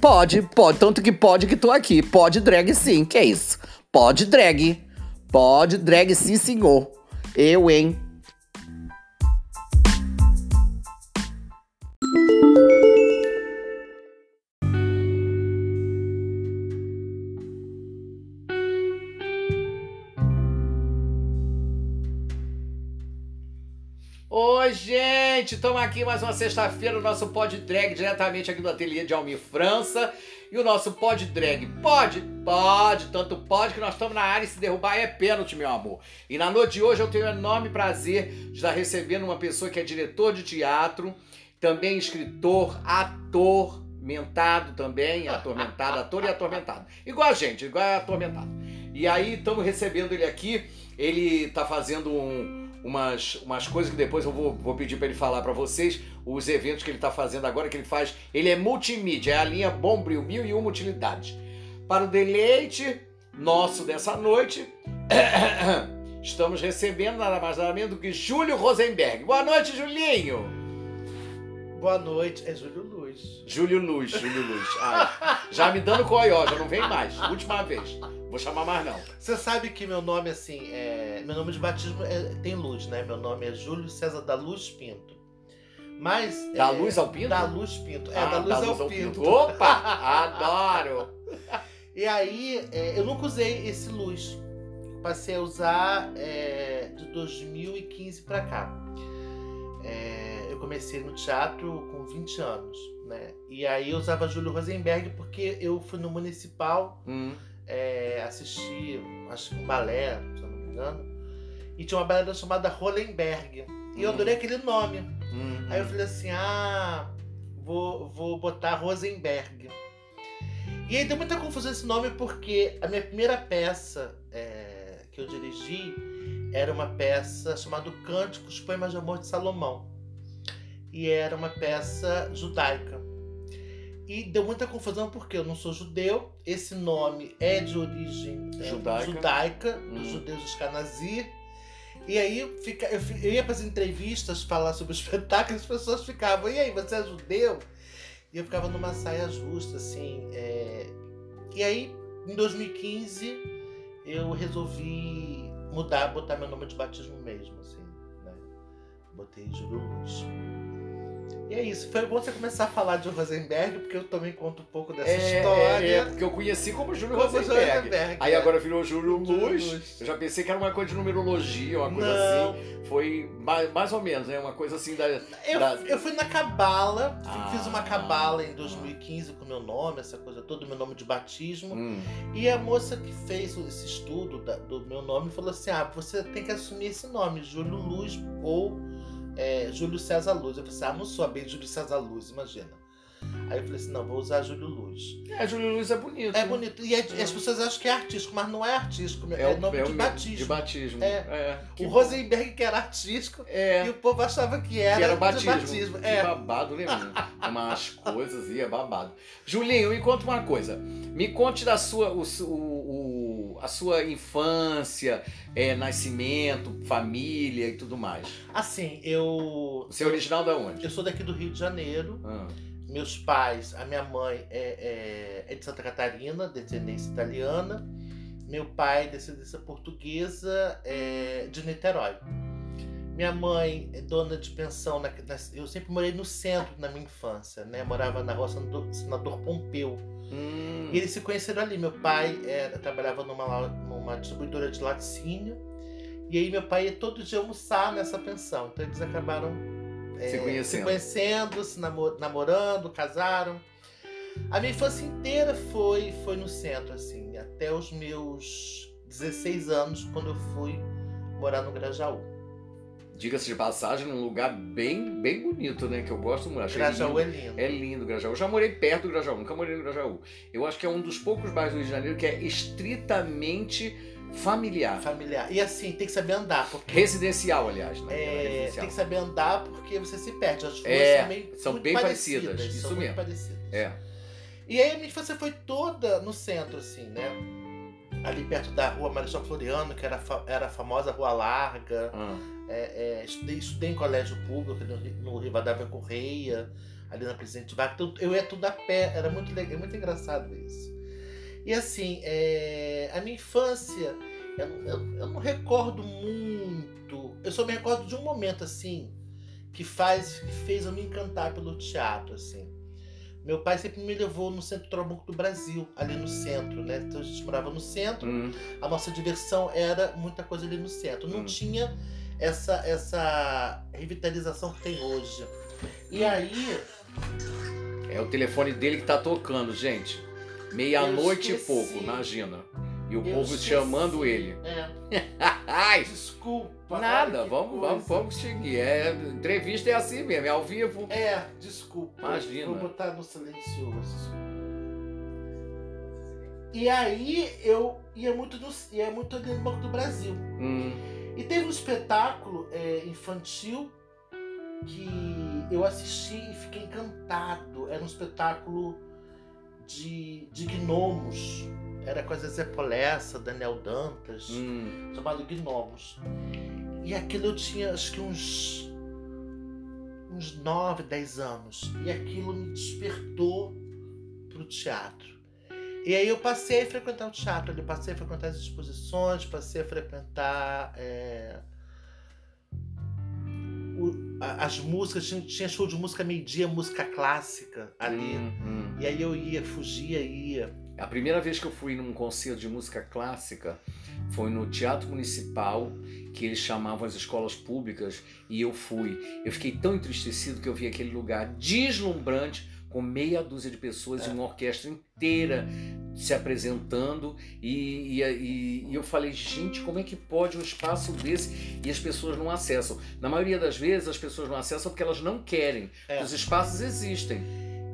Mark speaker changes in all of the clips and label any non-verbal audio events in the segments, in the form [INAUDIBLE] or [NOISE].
Speaker 1: Pode, pode. Tanto que pode que tô aqui. Pode drag sim. Que é isso? Pode drag. Pode drag sim, senhor. Eu, hein? Gente! Estamos aqui mais uma sexta-feira no nosso Pod Drag, diretamente aqui do ateliê de Almi França. E o nosso Pod Drag pode, pode, tanto pode que nós estamos na área e se derrubar é pênalti, meu amor. E na noite de hoje eu tenho o enorme prazer de estar recebendo uma pessoa que é diretor de teatro, também escritor, ator, mentado também, atormentado, ator e atormentado. Igual a gente, igual a atormentado. E aí estamos recebendo ele aqui, ele está fazendo um umas, umas coisas que depois eu vou, vou pedir para ele falar para vocês, os eventos que ele está fazendo agora, que ele faz. Ele é multimídia, é a linha Bombril, mil e uma utilidades. Para o deleite nosso dessa noite, [COUGHS] estamos recebendo nada mais nada menos do que Júlio Rosenberg. Boa noite, Julinho!
Speaker 2: Boa noite, é Júlio Luz.
Speaker 1: Júlio Luz, Júlio Luz. Ai, já me dando coió, já não vem mais. Última vez. Vou chamar mais não.
Speaker 2: Você sabe que meu nome, assim, é... meu nome de batismo é... tem luz, né? Meu nome é Júlio César da Luz Pinto. Mas.
Speaker 1: Da
Speaker 2: é...
Speaker 1: luz ao pinto?
Speaker 2: Da luz pinto. É,
Speaker 1: Ah,
Speaker 2: da luz,
Speaker 1: da
Speaker 2: ao,
Speaker 1: luz ao
Speaker 2: pinto.
Speaker 1: pinto. Opa! Adoro! [LAUGHS]
Speaker 2: E aí, é, eu nunca usei esse luz. Passei a usar é, de 2015 pra cá. É, eu comecei no teatro com 20 anos, né? E aí eu usava Júlio Rosenberg porque eu fui no municipal
Speaker 1: Hum,
Speaker 2: é, assisti, acho que um balé, se eu não me engano. E tinha uma bailarina chamada Hollenberg. E eu
Speaker 1: Hum.
Speaker 2: adorei aquele nome.
Speaker 1: hum,
Speaker 2: Aí eu falei assim: ah, vou, vou botar Rosenberg. E aí deu muita confusão esse nome porque a minha primeira peça é, que eu dirigi era uma peça chamada Cânticos, Poemas de Amor de Salomão. E era uma peça judaica. E deu muita confusão porque eu não sou judeu, esse nome é de origem é,
Speaker 1: Judaica.
Speaker 2: judaica dos
Speaker 1: Hum.
Speaker 2: judeus de Canazir. E aí fica, eu, eu ia para as entrevistas falar sobre o [LAUGHS] espetáculo e as pessoas ficavam, e aí, você é judeu? E eu ficava numa saia justa, assim. é. E aí, em 2015, eu resolvi mudar, botar meu nome de batismo mesmo, assim, né? Botei Júlio Luz. E é isso. Foi bom você começar a falar de Rosenberg, porque eu também conto um pouco dessa
Speaker 1: É,
Speaker 2: história.
Speaker 1: é, porque eu conheci como Júlio
Speaker 2: Como
Speaker 1: Rosenberg.
Speaker 2: Rosenberg,
Speaker 1: Aí
Speaker 2: é.
Speaker 1: agora virou Júlio
Speaker 2: Júlio
Speaker 1: Luz.
Speaker 2: Luz.
Speaker 1: Eu já pensei que era uma coisa de numerologia, uma coisa
Speaker 2: Não.
Speaker 1: assim. Foi mais, mais ou menos, né? Uma coisa assim da.
Speaker 2: Eu,
Speaker 1: da-
Speaker 2: eu fui na cabala,
Speaker 1: Ah.
Speaker 2: fiz uma cabala em 2015 com meu nome, essa coisa toda, meu nome de batismo.
Speaker 1: Hum,
Speaker 2: E a moça que fez esse estudo da- do meu nome falou assim: ah, você tem que assumir esse nome, Júlio Luz ou é, Júlio César Luz. Eu falei assim: ah, não sou a bem Júlio César Luz, imagina. Aí eu falei assim: não, vou usar Júlio Luz.
Speaker 1: É, Júlio Luz é bonito.
Speaker 2: É bonito. E é- as pessoas acham que é artístico, mas não é artístico, é,
Speaker 1: É, o
Speaker 2: nome
Speaker 1: é o
Speaker 2: de
Speaker 1: meu-
Speaker 2: batismo.
Speaker 1: De batismo.
Speaker 2: É.
Speaker 1: Que
Speaker 2: o. Rosenberg que era artístico
Speaker 1: É.
Speaker 2: e o povo achava que era,
Speaker 1: que era
Speaker 2: de
Speaker 1: batismo.
Speaker 2: batismo.
Speaker 1: Que
Speaker 2: É.
Speaker 1: babado, né? [LAUGHS] Umas coisas e é babado. Julinho, me conta uma coisa. Me conte da sua, o, su- o- o- a sua infância, é, nascimento, família e tudo mais.
Speaker 2: Assim, eu.
Speaker 1: Você é original da onde?
Speaker 2: Eu sou daqui do Rio de Janeiro.
Speaker 1: Ah,
Speaker 2: Meus pais, a minha mãe é, é- é de Santa Catarina, descendência italiana. Meu pai, descendência portuguesa, é de Niterói. Minha mãe é dona de pensão. Na, na- eu sempre morei no centro na minha infância, né? Morava na rua Senador, Senador Pompeu.
Speaker 1: hum,
Speaker 2: E eles se conheceram ali. Meu pai era, trabalhava numa, numa distribuidora de laticínio. E aí meu pai ia todo dia almoçar nessa pensão. Então eles acabaram é,
Speaker 1: Se conhecendo.
Speaker 2: se, conhecendo, se namo- namorando, casaram. A minha infância inteira foi, foi no centro, assim, até os meus 16 anos, quando eu fui morar no Grajaú.
Speaker 1: Diga-se de passagem, num lugar bem, bem bonito, né? Que eu gosto muito. Achei
Speaker 2: Grajaú
Speaker 1: lindo.
Speaker 2: é lindo.
Speaker 1: É lindo o Grajaú. Eu já morei perto do Grajaú, nunca morei no Grajaú. Eu acho que é um dos poucos bairros do Rio de Janeiro que é estritamente familiar.
Speaker 2: Familiar. E assim, tem que saber andar, porque
Speaker 1: Residencial, aliás, né? É
Speaker 2: É,
Speaker 1: residencial.
Speaker 2: tem que saber andar porque você se perde. As ruas
Speaker 1: É,
Speaker 2: são, meio,
Speaker 1: são bem
Speaker 2: parecidas.
Speaker 1: parecidas, isso
Speaker 2: são muito
Speaker 1: mesmo.
Speaker 2: parecidas.
Speaker 1: É.
Speaker 2: E aí a minha infância foi toda no centro, assim, né? Ali perto da rua Marechal Floriano, que era, fa- era a famosa Rua Larga.
Speaker 1: Ah,
Speaker 2: É, é, estudei, estudei em colégio público no, no Rivadavia Correia, ali na Presidente Vargas. Então, eu ia tudo a pé, era muito, le- é muito engraçado isso. E assim, é, a minha infância, eu, eu, eu não recordo muito. Eu só me recordo de um momento assim que faz, que fez eu me encantar pelo teatro, assim. Meu pai sempre me levou no Centro Trabuco do Brasil, ali no centro, né? Então a gente morava no centro
Speaker 1: hum,
Speaker 2: a nossa diversão era muita coisa ali no centro. Não
Speaker 1: Hum.
Speaker 2: tinha essa, essa revitalização que tem hoje. E aí,
Speaker 1: é o telefone dele que tá tocando, gente. Meia-noite e pouco, imagina. E o
Speaker 2: eu
Speaker 1: povo
Speaker 2: esqueci.
Speaker 1: chamando ele.
Speaker 2: É, [LAUGHS]
Speaker 1: Ai,
Speaker 2: desculpa.
Speaker 1: nada, vamos, vamos, vamos seguir. É, entrevista é assim mesmo, é ao vivo.
Speaker 2: É, desculpa.
Speaker 1: Imagina.
Speaker 2: Vou botar no silencioso. E aí eu ia muito, no, ia muito no Banco do Brasil.
Speaker 1: Hum,
Speaker 2: E teve um espetáculo é, infantil que eu assisti e fiquei encantado. Era um espetáculo de, de gnomos. Era com a Zezé Polessa, Daniel Dantas,
Speaker 1: hum.
Speaker 2: chamado Gnomos. E aquilo eu tinha acho que uns. uns 9, 10 anos. E aquilo me despertou pro teatro. E aí eu passei a frequentar o teatro, eu passei a frequentar as exposições, passei a frequentar é, o- a- as músicas, tinha, tinha show de música meio-dia, música clássica ali.
Speaker 1: Hum, hum.
Speaker 2: E aí eu ia, fugia, ia.
Speaker 1: A primeira vez que eu fui num concerto de música clássica foi no Teatro Municipal, que eles chamavam as escolas públicas, e eu fui. Eu fiquei tão entristecido que eu vi aquele lugar deslumbrante, com meia dúzia de pessoas e uma orquestra inteira se apresentando, e, e, e- e eu falei, gente, como é que pode um espaço desse e as pessoas não acessam? Na maioria das vezes as pessoas não acessam porque elas não querem.
Speaker 2: É.
Speaker 1: Os espaços existem.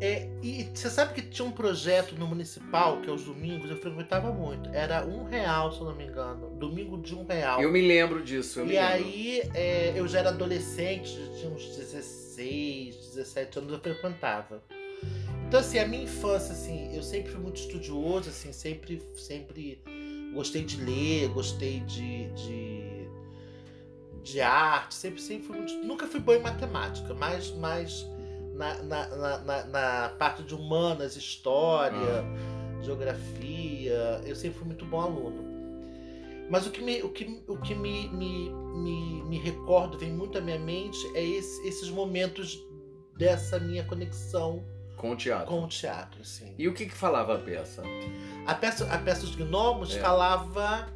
Speaker 2: É, e você sabe que tinha um projeto no municipal, que aos domingos eu frequentava muito. Era um real, se eu não me engano. Domingo de um real.
Speaker 1: Eu me lembro disso,
Speaker 2: e aí é, eu já era adolescente, já tinha uns 16, 17 anos, eu frequentava. Então assim, a minha infância, assim, eu sempre fui muito estudioso, assim, sempre, sempre gostei de ler, gostei de, de, de arte, sempre, sempre fui muito. Nunca fui bom em matemática, mas, mas na, na, na, na- parte de humanas, história, geografia, eu sempre fui muito bom aluno. Mas o que me, o que, o que me, me, me, me recordo, vem muito à minha mente, é esse- esses momentos dessa minha conexão
Speaker 1: Com o teatro.
Speaker 2: com o teatro. Assim.
Speaker 1: E o que que falava a peça?
Speaker 2: A peça, a peça dos gnomos
Speaker 1: É.
Speaker 2: falava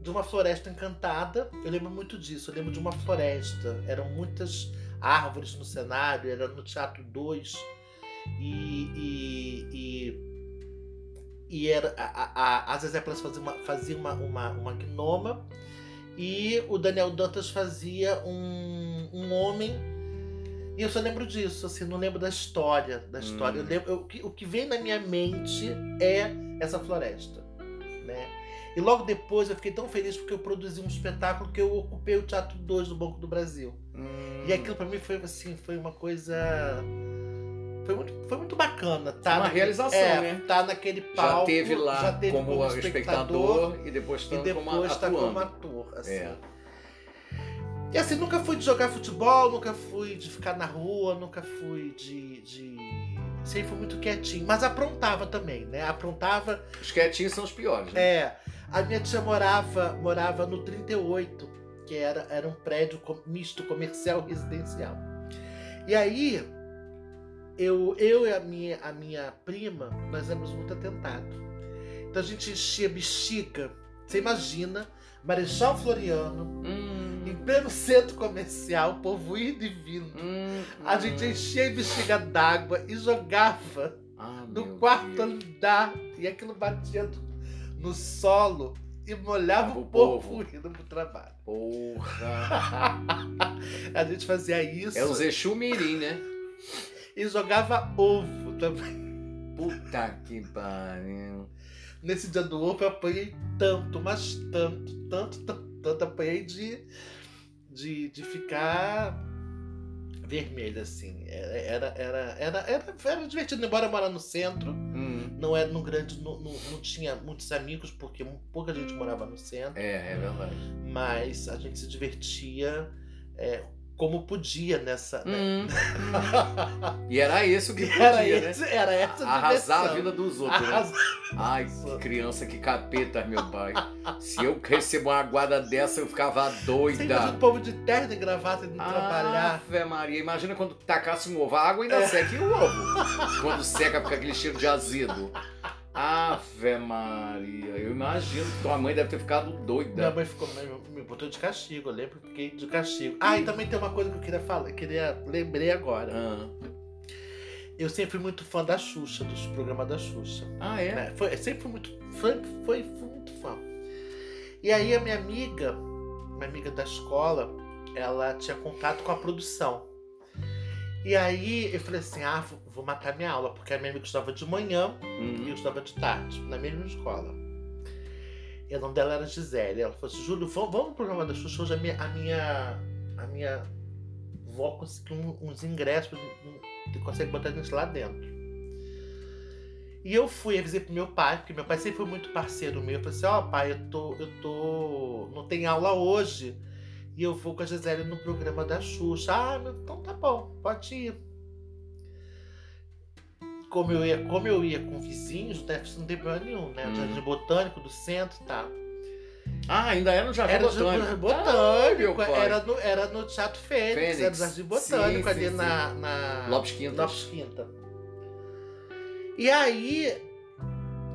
Speaker 2: de uma floresta encantada. Eu lembro muito disso. Eu lembro de uma floresta. Eram muitas árvores no cenário. Era no Teatro 2. E, e, e, e era, a, a, a Zezé fazia, uma, fazia uma, uma, uma gnoma. E o Daniel Dantas fazia um, um homem. E eu só lembro disso, assim, não lembro da história. Da história.
Speaker 1: Hum.
Speaker 2: Eu lembro, eu- o, que, o que vem na minha mente é essa floresta, né? E logo depois eu fiquei tão feliz porque eu produzi um espetáculo que eu ocupei o Teatro 2 do Banco do Brasil.
Speaker 1: Hum,
Speaker 2: E aquilo pra mim foi assim, foi uma coisa foi muito, foi muito bacana, tá?
Speaker 1: Uma realização,
Speaker 2: é,
Speaker 1: né?
Speaker 2: Tá naquele
Speaker 1: já
Speaker 2: palco,
Speaker 1: teve lá
Speaker 2: já teve
Speaker 1: como, espectador, e depois
Speaker 2: e
Speaker 1: tanto
Speaker 2: depois
Speaker 1: como
Speaker 2: tá
Speaker 1: atuando.
Speaker 2: como ator, assim.
Speaker 1: É.
Speaker 2: E assim, nunca fui de jogar futebol, nunca fui de ficar na rua, nunca fui de. de... Sempre fui muito quietinho, mas aprontava também, né? Aprontava.
Speaker 1: Os quietinhos são os piores, né?
Speaker 2: É. A minha tia morava, morava no 38, que era, era um prédio misto comercial e residencial. E aí, eu, eu e a minha, a minha prima, nós éramos muito atentados. Então a gente enchia bexiga, você imagina, Marechal Floriano,
Speaker 1: Hum,
Speaker 2: em pleno centro comercial, povo indo e vindo.
Speaker 1: hum,
Speaker 2: A
Speaker 1: hum.
Speaker 2: gente enchia a bexiga d'água e jogava
Speaker 1: Ah,
Speaker 2: no quarto
Speaker 1: Deus.
Speaker 2: andar. E aquilo batia no solo e molhava o
Speaker 1: o
Speaker 2: povo indo pro trabalho.
Speaker 1: Porra. [LAUGHS]
Speaker 2: A gente fazia isso
Speaker 1: É o Zexu Mirim, né? [LAUGHS]
Speaker 2: e jogava ovo também.
Speaker 1: Puta que pariu.
Speaker 2: Nesse dia do ovo eu apanhei tanto, mas tanto, tanto, tanto, tanto. Apanhei de, de, de ficar vermelho, assim. Era, era, era, era, era, divertido. Embora morar no centro,
Speaker 1: Hum.
Speaker 2: não era no grande. Não, não, não tinha muitos amigos, porque pouca gente morava no centro.
Speaker 1: É, é verdade.
Speaker 2: Mas a gente se divertia é, como podia nessa. né?
Speaker 1: Hum, [LAUGHS] e era esse o que podia,
Speaker 2: Era,
Speaker 1: né?
Speaker 2: esse, era essa a
Speaker 1: Arrasar a vida dos outros, né?
Speaker 2: Arrasar.
Speaker 1: Ai, que criança, que capeta, meu pai. Se eu recebo uma guarda dessa, eu ficava
Speaker 2: Você
Speaker 1: doida.
Speaker 2: imagina o povo de terno e gravata indo
Speaker 1: Ah,
Speaker 2: trabalhar.
Speaker 1: Ave Maria, imagina quando tacasse um ovo. A água ainda seca e o ovo. Quando seca, fica aquele cheiro de azedo. Ave Maria, eu imagino que tua mãe deve ter ficado
Speaker 2: Minha
Speaker 1: doida.
Speaker 2: mãe ficou, me, botou de castigo, eu lembro que fiquei de castigo. Ah, e também tem uma coisa que eu queria falar, queria, lembrei agora.
Speaker 1: Ah,
Speaker 2: Eu sempre fui muito fã da Xuxa, dos programas da Xuxa.
Speaker 1: Ah, é?
Speaker 2: né? Foi, sempre fui muito fã, foi, fui muito fã. E aí a minha amiga, minha amiga da escola, ela tinha contato com a produção. E aí eu falei assim, ah, vou, matar minha aula, porque a minha amiga estudava de manhã e
Speaker 1: Uhum.
Speaker 2: eu estudava de tarde, na mesma escola. E o nome dela era Gisele. Ela falou assim, Júlio, vamos, vamos no programa da Xuxa, hoje a minha, a minha, a minha vó conseguiu uns ingressos, você consegue botar a gente lá dentro. E eu fui, avisei pro meu pai, porque meu pai sempre foi muito parceiro meu. Eu falei assim, ó pai, eu tô, eu tô. não tem aula hoje. E eu vou com a Gisele no programa da Xuxa. Ah, então tá bom, pode ir. Como eu ia, como eu ia com vizinhos, não tem- não tem problema nenhum, né? O
Speaker 1: Uhum.
Speaker 2: Jardim Botânico do centro e tal.
Speaker 1: Ah, ainda era no Jardim
Speaker 2: Era
Speaker 1: Botânico.
Speaker 2: Jardim
Speaker 1: Ah,
Speaker 2: botânico,
Speaker 1: pai.
Speaker 2: era, no, era no Teatro Fênix,
Speaker 1: Fênix.
Speaker 2: era no Jardim Botânico,
Speaker 1: Sim,
Speaker 2: ali
Speaker 1: sim,
Speaker 2: na, na.
Speaker 1: Lopes Quintas.
Speaker 2: Lopes Quinta. E aí,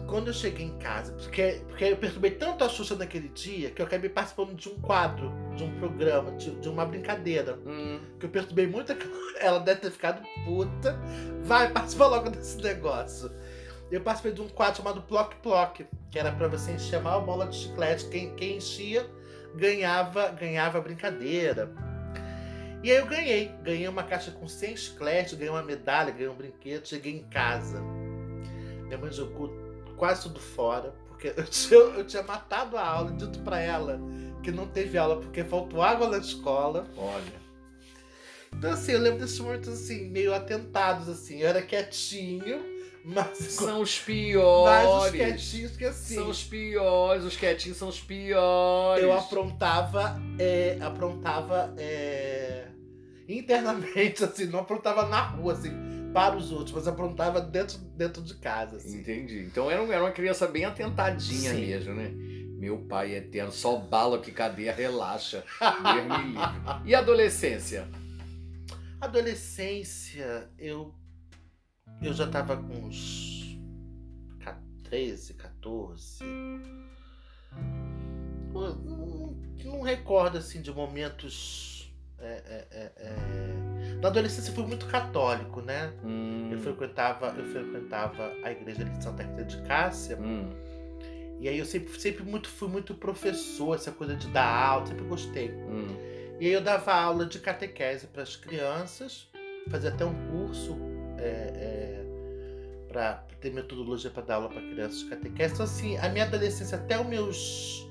Speaker 2: quando eu cheguei em casa, porque, porque eu perturbei tanto a Xuxa naquele dia que eu acabei participando de um quadro, de um programa, de, de uma brincadeira.
Speaker 1: Hum,
Speaker 2: Que eu perturbei muito, [LAUGHS] ela deve ter ficado puta. Vai, [LAUGHS] participa logo desse negócio. Eu participei de um quadro chamado Plock Plock, que era pra você encher a maior bola de chiclete. Quem, quem enchia ganhava, ganhava a brincadeira. E aí eu ganhei. Ganhei uma caixa com 100 chicletes, ganhei uma medalha, ganhei um brinquedo. Cheguei em casa. Minha mãe jogou quase tudo fora, porque [LAUGHS] eu tinha, eu tinha matado a aula, dito pra ela que não teve aula porque faltou água na escola.
Speaker 1: olha.
Speaker 2: Então, assim, eu lembro desses momentos, assim, meio atentados, assim. Eu era quietinho, mas... [LAUGHS]
Speaker 1: São os
Speaker 2: Mas os
Speaker 1: piores.
Speaker 2: quietinhos que, assim...
Speaker 1: São os piores, os quietinhos são os piores.
Speaker 2: Eu aprontava, é, aprontava é, internamente, [LAUGHS] assim. Não aprontava na rua, assim, para os outros. Mas aprontava dentro, dentro de casa, assim.
Speaker 1: Entendi. Então era, era uma criança bem atentadinha
Speaker 2: Sim.
Speaker 1: mesmo, né? Meu pai eterno, só bala que cadeia relaxa. E a adolescência?
Speaker 2: Adolescência, eu... Eu já tava com uns... 13, 14... Não, não- não recordo, assim, de momentos... é, é, é, é. Na adolescência eu fui muito católico, né?
Speaker 1: Hum,
Speaker 2: Eu frequentava, eu frequentava a igreja de Santa Rita de Cássia.
Speaker 1: hum,
Speaker 2: E aí eu sempre, sempre muito, fui muito professor, essa coisa de dar aula, sempre gostei.
Speaker 1: hum.
Speaker 2: E aí eu dava aula de catequese para as crianças, fazia até um curso é, para ter metodologia para dar aula para crianças de catequese. Então, assim, a minha adolescência até os meus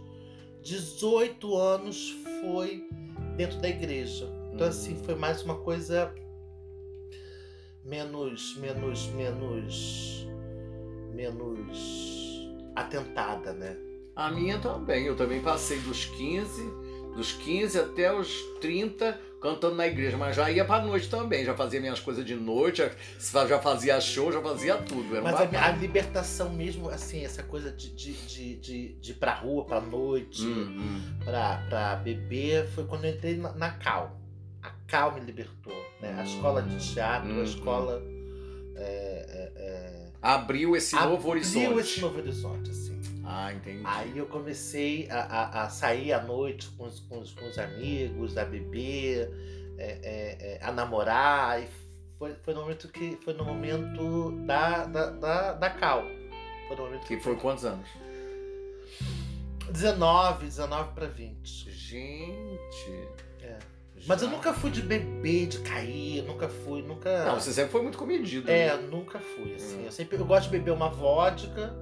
Speaker 2: 18 anos foi dentro da igreja. Então, assim, foi mais uma coisa menos, menos, menos, menos atentada, né?
Speaker 1: A minha também. Eu também passei dos 15, dos 15 até os 30 cantando na igreja, mas já ia pra noite também, já fazia minhas coisas de noite, já fazia show, já fazia tudo. Era
Speaker 2: Mas a, libertação mesmo, assim, essa coisa de, de, de, de, de ir pra rua, pra noite,
Speaker 1: Hum, hum.
Speaker 2: pra, pra beber, foi quando eu entrei na, na Cal. A Cal me libertou, né? A escola de teatro,
Speaker 1: Hum,
Speaker 2: a escola... é, é, é,
Speaker 1: Abriu esse novo
Speaker 2: abriu
Speaker 1: horizonte.
Speaker 2: esse novo horizonte, assim.
Speaker 1: Ah, entendi.
Speaker 2: Aí eu comecei a, a, a sair à noite com os, com os, com os amigos, a beber, é, é, a namorar. E foi, foi no momento que. Foi no momento da, da, da, da Cal. Foi no momento
Speaker 1: Que foi quantos anos?
Speaker 2: 19, 19 para 20.
Speaker 1: Gente.
Speaker 2: Mas eu nunca fui de beber, de cair, nunca fui, nunca.
Speaker 1: Não, você sempre foi muito comedido.
Speaker 2: É,
Speaker 1: né?
Speaker 2: nunca fui, assim.
Speaker 1: Hum.
Speaker 2: Eu sempre eu gosto de beber uma vodka,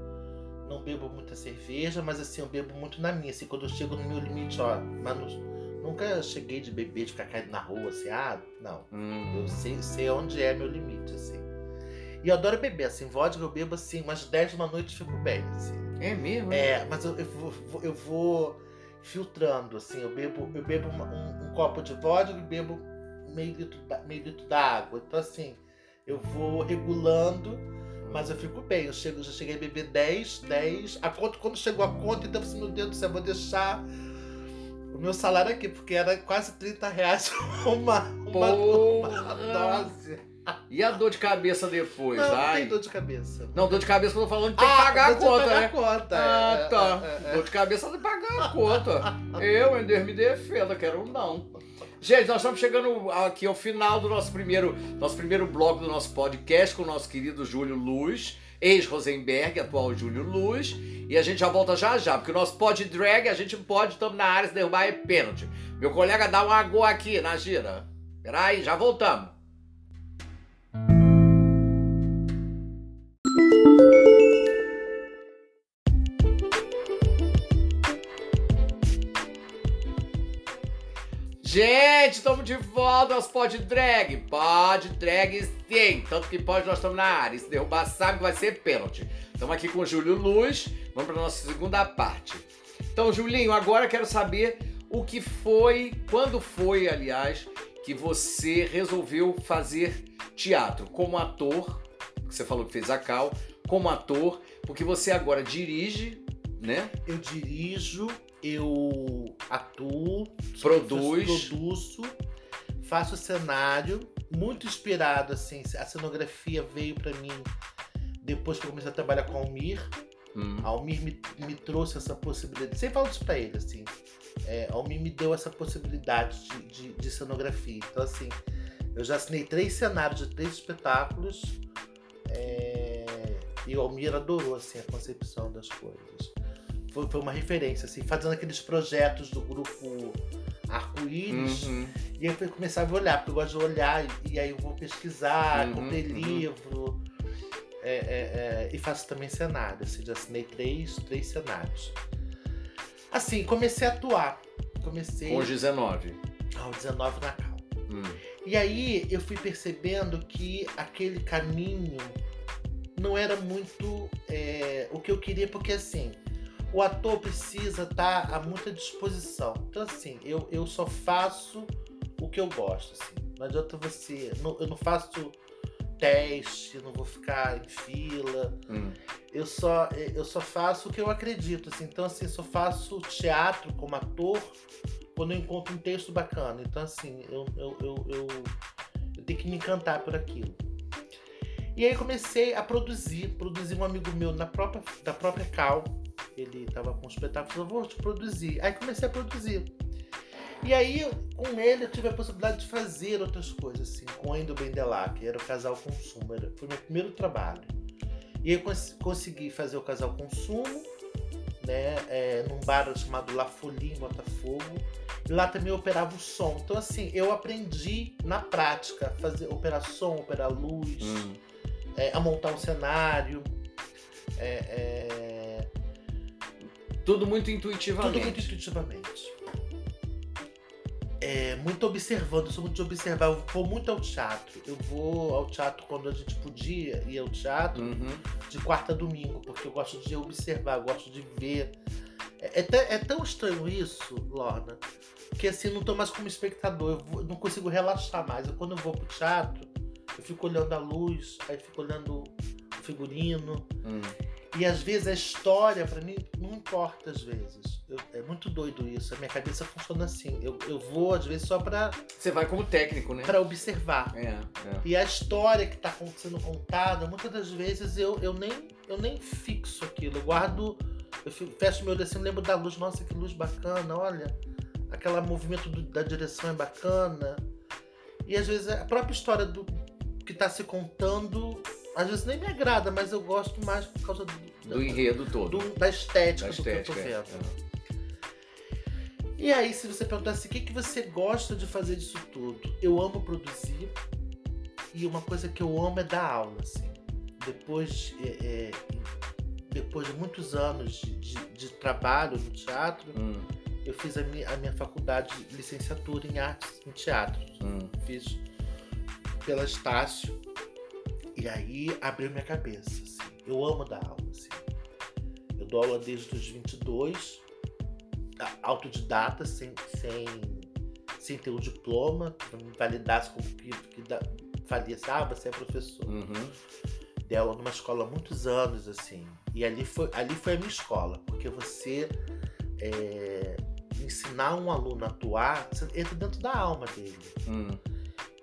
Speaker 2: não bebo muita cerveja, mas assim, eu bebo muito na minha, assim, quando eu chego no meu limite, ó, mas nunca cheguei de beber, de ficar caído na rua, assim, ah, não.
Speaker 1: Hum.
Speaker 2: Eu sei, sei onde é meu limite, assim. E eu adoro beber, assim, vodka eu bebo assim, umas 10 da noite e fico bem, assim.
Speaker 1: É mesmo?
Speaker 2: É, mas eu, eu vou, eu vou filtrando, assim, eu bebo, eu bebo uma- um, um copo de vodka e bebo meio litro, meio litro d'água. Então, assim, eu vou regulando, mas eu fico bem. Eu, chego, eu já cheguei a beber 10, 10. A conta, quando chegou a conta, então assim, meu Deus do céu, eu vou deixar o meu salário aqui, porque era quase 30 reais [LAUGHS] uma, uma, uma dose.
Speaker 1: E a dor de cabeça depois?
Speaker 2: Não, não
Speaker 1: Ai.
Speaker 2: tem dor de cabeça.
Speaker 1: Não, dor de cabeça que eu tô falando que
Speaker 2: Ah,
Speaker 1: pagar a conta,
Speaker 2: pagar
Speaker 1: né?
Speaker 2: a conta.
Speaker 1: Ah,
Speaker 2: é,
Speaker 1: tá.
Speaker 2: é, é, é.
Speaker 1: Dor de cabeça de pagar a conta. Eu, em Deus me defenda, quero não. Gente, nós estamos chegando aqui ao final do nosso primeiro, nosso primeiro bloco do nosso podcast com o nosso querido Júlio Luz, ex-Rosenberg, atual Júlio Luz. E a gente já volta já já, porque o nosso pod drag, a gente pode, estamos na área, se derrubar é pênalti. Meu colega dá um agô aqui na gira. Peraí, já voltamos. Gente, estamos de volta aos Pod Drag. Pod Drag sim. Tanto que pode, nós estamos na área. E se derrubar, sabe que vai ser pênalti. Estamos aqui com o Júlio Luz. Vamos para nossa segunda parte. Então, Julinho, agora quero saber o que foi, quando foi, aliás, que você resolveu fazer teatro como ator. Você falou que fez a Cal, como ator, porque você agora dirige, né?
Speaker 2: Eu dirijo, eu atuo,
Speaker 1: Produz.
Speaker 2: produzo, faço cenário, muito inspirado assim. A cenografia veio pra mim depois que eu comecei a trabalhar com a Almir.
Speaker 1: Hum.
Speaker 2: Almir me, me trouxe essa possibilidade. Sempre falo isso pra ele, assim. É, Almir me deu essa possibilidade de, de, de cenografia. Então, assim, eu já assinei três cenários de três espetáculos. é, e o Almir adorou, assim, a concepção das coisas. Foi, foi uma referência, assim, fazendo aqueles projetos do grupo Arco-Íris.
Speaker 1: Uhum.
Speaker 2: E aí eu começava a olhar, porque eu gosto de olhar, e, aí eu vou pesquisar,
Speaker 1: Uhum,
Speaker 2: comprei
Speaker 1: uhum.
Speaker 2: livro. é, é, é, e faço também cenário. Assim, já assinei três, três cenários. Assim, comecei a atuar. Comecei
Speaker 1: Com os 19.
Speaker 2: aos 19 na Cal.
Speaker 1: Hum.
Speaker 2: E aí eu fui percebendo que aquele caminho não era muito é, o que eu queria, porque assim, o ator precisa estar a muita disposição. Então, assim, eu, eu só faço o que eu gosto. Assim. Não adianta você. não- eu não faço teste, não vou ficar em fila.
Speaker 1: Hum.
Speaker 2: Eu só, eu só faço o que eu acredito. Assim. Então, assim, só faço teatro como ator quando eu encontro um texto bacana. Então, assim, eu, eu, eu, eu, eu tenho que me encantar por aquilo. E aí comecei a produzir, produzir um amigo meu na própria, da própria Cal. Ele estava com um espetáculo, falou, vou te produzir. Aí comecei a produzir. E aí, com ele, eu tive a possibilidade de fazer outras coisas, assim, com o Endo Bendelac, que era o Casal Consumo, era, foi meu primeiro trabalho. E eu cons- consegui fazer o Casal Consumo, né, é, num bar chamado La Folie, em Botafogo. E lá também eu operava o som. Então, assim, eu aprendi na prática fazer operar som, operar luz,
Speaker 1: Hum.
Speaker 2: é, a montar um cenário. É, é,
Speaker 1: Tudo muito
Speaker 2: tudo
Speaker 1: intuitivamente.
Speaker 2: muito intuitivamente. É, muito observando, eu sou muito de observar. Eu vou muito ao teatro. Eu vou ao teatro quando a gente podia ir ao teatro,
Speaker 1: Uhum.
Speaker 2: de quarta a domingo, porque eu gosto de observar, eu gosto de ver. É, é tão- é tão estranho isso, Lorna, que assim, não tô mais como espectador, eu vou- não consigo relaxar mais. Eu, quando eu vou pro teatro, eu fico olhando a luz, aí fico olhando o figurino.
Speaker 1: Hum.
Speaker 2: E às vezes a história, pra mim, não importa às vezes. Eu- é muito doido isso. A minha cabeça funciona assim. Eu, eu vou, às vezes, só pra,
Speaker 1: Você vai como técnico, né?
Speaker 2: pra observar.
Speaker 1: É, é.
Speaker 2: E a história que tá sendo contada, muitas das vezes eu, eu, nem, eu nem fixo aquilo. Eu guardo, eu fecho meu olho assim, lembro da luz. Nossa, que luz bacana, olha. Aquele movimento do- da direção é bacana. E às vezes a própria história do que tá se contando, às vezes nem me agrada, mas eu gosto mais por causa do,
Speaker 1: Do enredo todo.
Speaker 2: do- da estética
Speaker 1: da
Speaker 2: do que eu
Speaker 1: estética.
Speaker 2: tô
Speaker 1: é.
Speaker 2: vendo. E aí, se você perguntasse o que, que você gosta de fazer disso tudo, eu amo produzir e uma coisa que eu amo é dar aula, assim. Depois, é, é, depois de muitos anos de, de- de trabalho no teatro,
Speaker 1: Hum,
Speaker 2: eu fiz a minha, a minha faculdade de licenciatura em artes em teatro.
Speaker 1: hum.
Speaker 2: Fiz pela Estácio. E aí abriu minha cabeça, assim. Eu amo dar aula, assim. Eu dou aula desde os 22, a- autodidata, sem, sem, sem ter o diploma, pra me validasse como que, que da, valia, assim, ah, você é professor.
Speaker 1: Uhum.
Speaker 2: Dei aula numa escola há muitos anos, assim. E ali foi, ali foi a minha escola, porque você é, ensinar um aluno a atuar, você entra dentro da alma dele.
Speaker 1: Hum.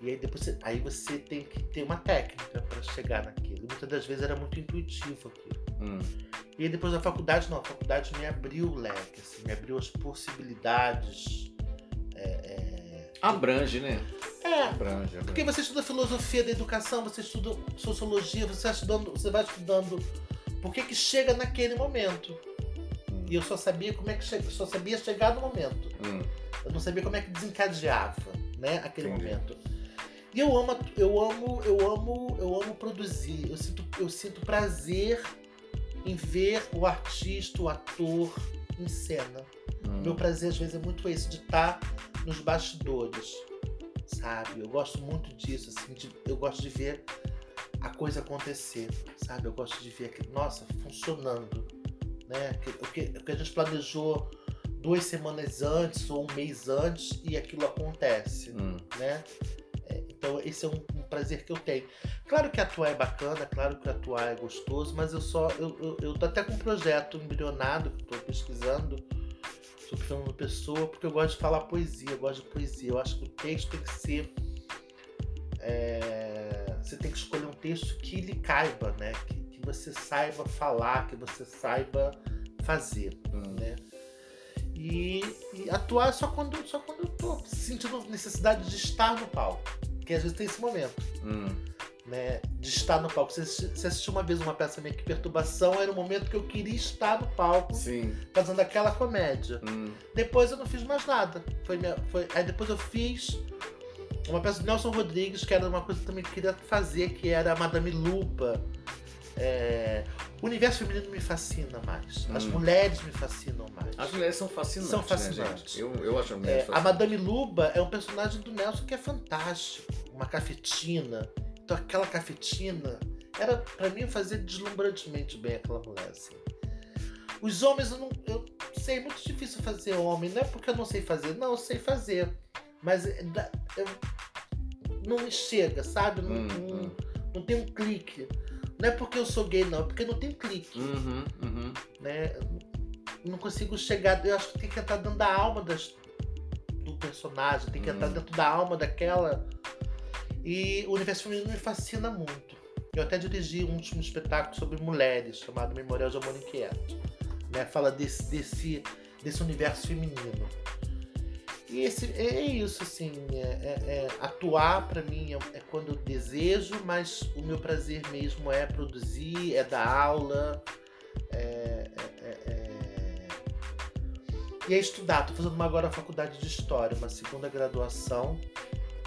Speaker 2: E aí depois você, aí você tem que ter uma técnica para chegar naquilo. Muitas das vezes era muito intuitivo aquilo.
Speaker 1: Hum.
Speaker 2: E aí depois da faculdade, não, a faculdade me abriu o leque, assim, me abriu as possibilidades.
Speaker 1: Abrange, né?
Speaker 2: É,
Speaker 1: Abrange,
Speaker 2: porque
Speaker 1: abrange.
Speaker 2: você estuda filosofia da educação, você estuda sociologia, você, vai estudando, você vai estudando por que que chega naquele momento.
Speaker 1: Hum.
Speaker 2: E eu só sabia como é que chega, só sabia chegar no momento.
Speaker 1: Hum.
Speaker 2: Eu não sabia como é que desencadeava, né, aquele
Speaker 1: Entendi.
Speaker 2: momento. E eu amo, eu amo, eu amo, eu amo produzir. Eu sinto, eu sinto prazer em ver o artista, o ator em cena.
Speaker 1: Hum.
Speaker 2: Meu prazer às vezes é muito esse de estar nos bastidores, sabe? Eu gosto muito disso, assim, de- eu gosto de ver a coisa acontecer, sabe? Eu gosto de ver aquilo, nossa, funcionando, né? Que- O que, o que a gente planejou duas semanas antes ou um mês antes e aquilo acontece,
Speaker 1: Hum.
Speaker 2: né? É, então esse é um, um prazer que eu tenho. Claro que atuar é bacana, claro que atuar é gostoso, mas eu só eu, eu, eu tô até com um projeto embrionado que estou pesquisando sobre Fernando Pessoa, porque eu gosto de falar poesia, eu gosto de poesia. Eu acho que o texto tem que ser. é, você tem que escolher um texto que lhe caiba, né? Que, que você saiba falar, que você saiba fazer,
Speaker 1: Hum.
Speaker 2: né? E, e atuar só quando, só quando eu tô sentindo necessidade de estar no palco. Porque às vezes tem esse momento,
Speaker 1: Hum.
Speaker 2: né? De estar no palco. Você, você assistiu uma vez uma peça minha que Perturbação era o momento que eu queria estar no palco
Speaker 1: Sim.
Speaker 2: fazendo aquela comédia.
Speaker 1: Hum.
Speaker 2: Depois eu não fiz mais nada. Foi minha, foi, aí depois eu fiz uma peça do Nelson Rodrigues, que era uma coisa que eu também queria fazer, que era a Madame Lupa. É, O universo feminino me fascina mais. As
Speaker 1: Hum.
Speaker 2: mulheres me fascinam mais.
Speaker 1: As mulheres são fascinantes.
Speaker 2: São
Speaker 1: né,
Speaker 2: fascinantes.
Speaker 1: gente? eu, eu acho as
Speaker 2: É,
Speaker 1: mulheres
Speaker 2: a
Speaker 1: fascinantes.
Speaker 2: Madame Luba é um personagem do Nelson que é fantástico. Uma cafetina. Então aquela cafetina era para mim fazer deslumbrantemente bem aquela mulher assim. Os homens eu não eu sei é muito difícil fazer homem, não é porque eu não sei fazer, não, eu sei fazer, mas é eu, não me chega, sabe? Não,
Speaker 1: Hum,
Speaker 2: não,
Speaker 1: hum.
Speaker 2: não tem um clique. Não é porque eu sou gay, não, é porque não tem clique
Speaker 1: Uhum, uhum.
Speaker 2: né? Não consigo chegar. Eu acho que tem que entrar dentro da alma das, do personagem, tem que entrar
Speaker 1: Hum.
Speaker 2: dentro da alma daquela. E o universo feminino me fascina muito. Eu até dirigi um último espetáculo sobre mulheres, chamado Memorial de Amor Inquieto. Né? Fala desse, desse, desse universo feminino. E esse, é isso, assim. é- é- é, atuar para mim é, é quando eu desejo, mas o meu prazer mesmo é produzir, é dar aula, é, é- é- é- E é estudar. Tô fazendo uma agora faculdade de História, uma segunda graduação.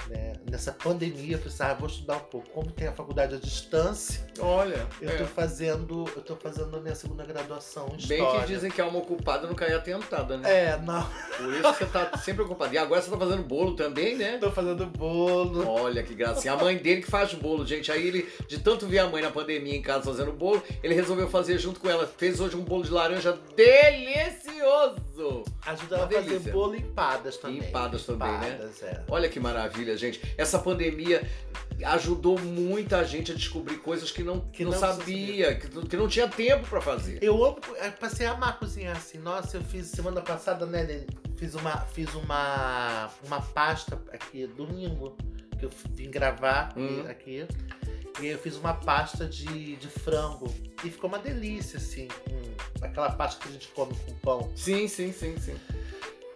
Speaker 2: Né? Nessa pandemia, eu pensei, ah, vou estudar um pouco. Como tem a faculdade à distância,
Speaker 1: Olha,
Speaker 2: eu
Speaker 1: é.
Speaker 2: tô fazendo. Eu tô fazendo a minha segunda graduação em
Speaker 1: bem
Speaker 2: História.
Speaker 1: que dizem que alma ocupada nunca é atentada, né?
Speaker 2: É, não.
Speaker 1: Por isso que você tá sempre ocupado. E agora você tá fazendo bolo também, né?
Speaker 2: Tô fazendo bolo.
Speaker 1: Olha que gracinha. A mãe dele que faz bolo, gente. Aí ele, de tanto ver a mãe na pandemia em casa fazendo bolo, ele resolveu fazer junto com ela. Fez hoje um bolo de laranja delicioso.
Speaker 2: Ajuda
Speaker 1: Uma
Speaker 2: ela a fazer bolo e empadas também.
Speaker 1: Empadas também, né?
Speaker 2: Empadas, é.
Speaker 1: Olha que maravilha, gente. Essa pandemia ajudou muita gente a descobrir coisas que não,
Speaker 2: Que
Speaker 1: não,
Speaker 2: não
Speaker 1: sabia, que, não- que não tinha tempo pra fazer.
Speaker 2: Eu amo, eu passei a amar cozinhar assim. Nossa, eu fiz semana passada, né, Lene? Fiz uma, fiz uma, uma pasta aqui domingo que eu vim gravar
Speaker 1: Hum.
Speaker 2: aqui. E aí eu fiz uma pasta de, de frango. E ficou uma delícia, assim, com aquela pasta que a gente come com pão.
Speaker 1: Sim, sim, sim, sim.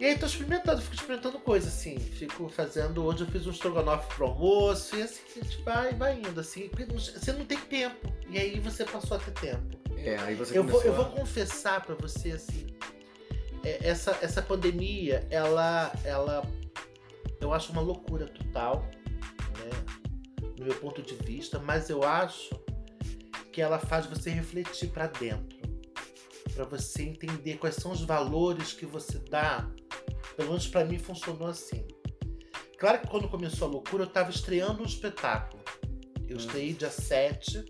Speaker 2: E aí tô experimentando, fico experimentando coisa, assim. Fico fazendo. Hoje eu fiz um estrogonofe pro almoço. E assim, a gente vai, vai indo, assim. Você não tem tempo. E aí você passou a ter tempo.
Speaker 1: É, aí você
Speaker 2: Eu vou,
Speaker 1: começou
Speaker 2: eu
Speaker 1: a-
Speaker 2: vou confessar pra você assim, é, essa, essa pandemia, ela, ela, eu acho uma loucura total, né, no meu ponto de vista, mas eu acho que ela faz você refletir pra dentro, Pra você entender quais são os valores que você dá. Pelo menos pra mim funcionou assim. Claro que quando começou a loucura, eu tava estreando um espetáculo. Eu
Speaker 1: Hum.
Speaker 2: estreiei dia 7,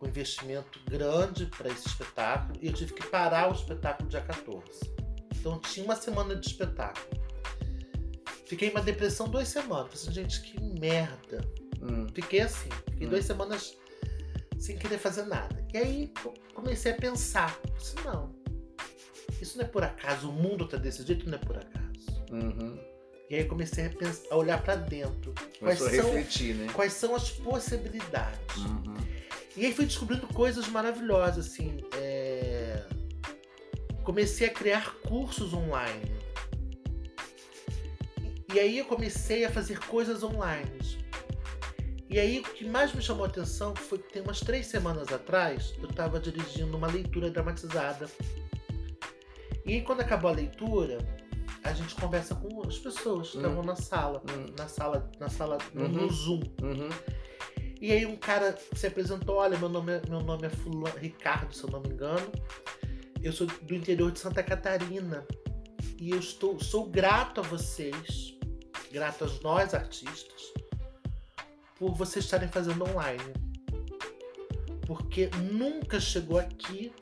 Speaker 2: com investimento grande para esse espetáculo, e eu tive que parar o espetáculo dia 14. Então tinha uma semana de espetáculo. Fiquei em uma depressão duas semanas. Falei assim, gente, que merda.
Speaker 1: Hum.
Speaker 2: Fiquei assim. Fiquei
Speaker 1: Hum.
Speaker 2: duas semanas sem querer fazer nada. E aí co- comecei a pensar. Disse, não. Isso não é por acaso. O mundo tá desse jeito, não é por acaso.
Speaker 1: Uhum.
Speaker 2: E aí comecei a, pensar, a olhar para dentro. Quais são,
Speaker 1: refletir, né?
Speaker 2: quais são as possibilidades?
Speaker 1: Uhum.
Speaker 2: E aí fui descobrindo coisas maravilhosas, assim. é, Comecei a criar cursos online. E aí eu comecei a fazer coisas online. E aí o que mais me chamou a atenção foi que tem umas três semanas atrás eu estava dirigindo uma leitura dramatizada. E quando acabou a leitura, a gente conversa com as pessoas que estavam na sala.
Speaker 1: Hum.
Speaker 2: Na sala, na sala, no-
Speaker 1: Uhum.
Speaker 2: no Zoom.
Speaker 1: Uhum.
Speaker 2: E aí um cara se apresentou, olha, meu nome é, meu nome é fulano, Ricardo, se eu não me engano. Eu sou do interior de Santa Catarina. E eu estou, sou grato a vocês, grato a nós artistas, por vocês estarem fazendo online. Porque nunca chegou aqui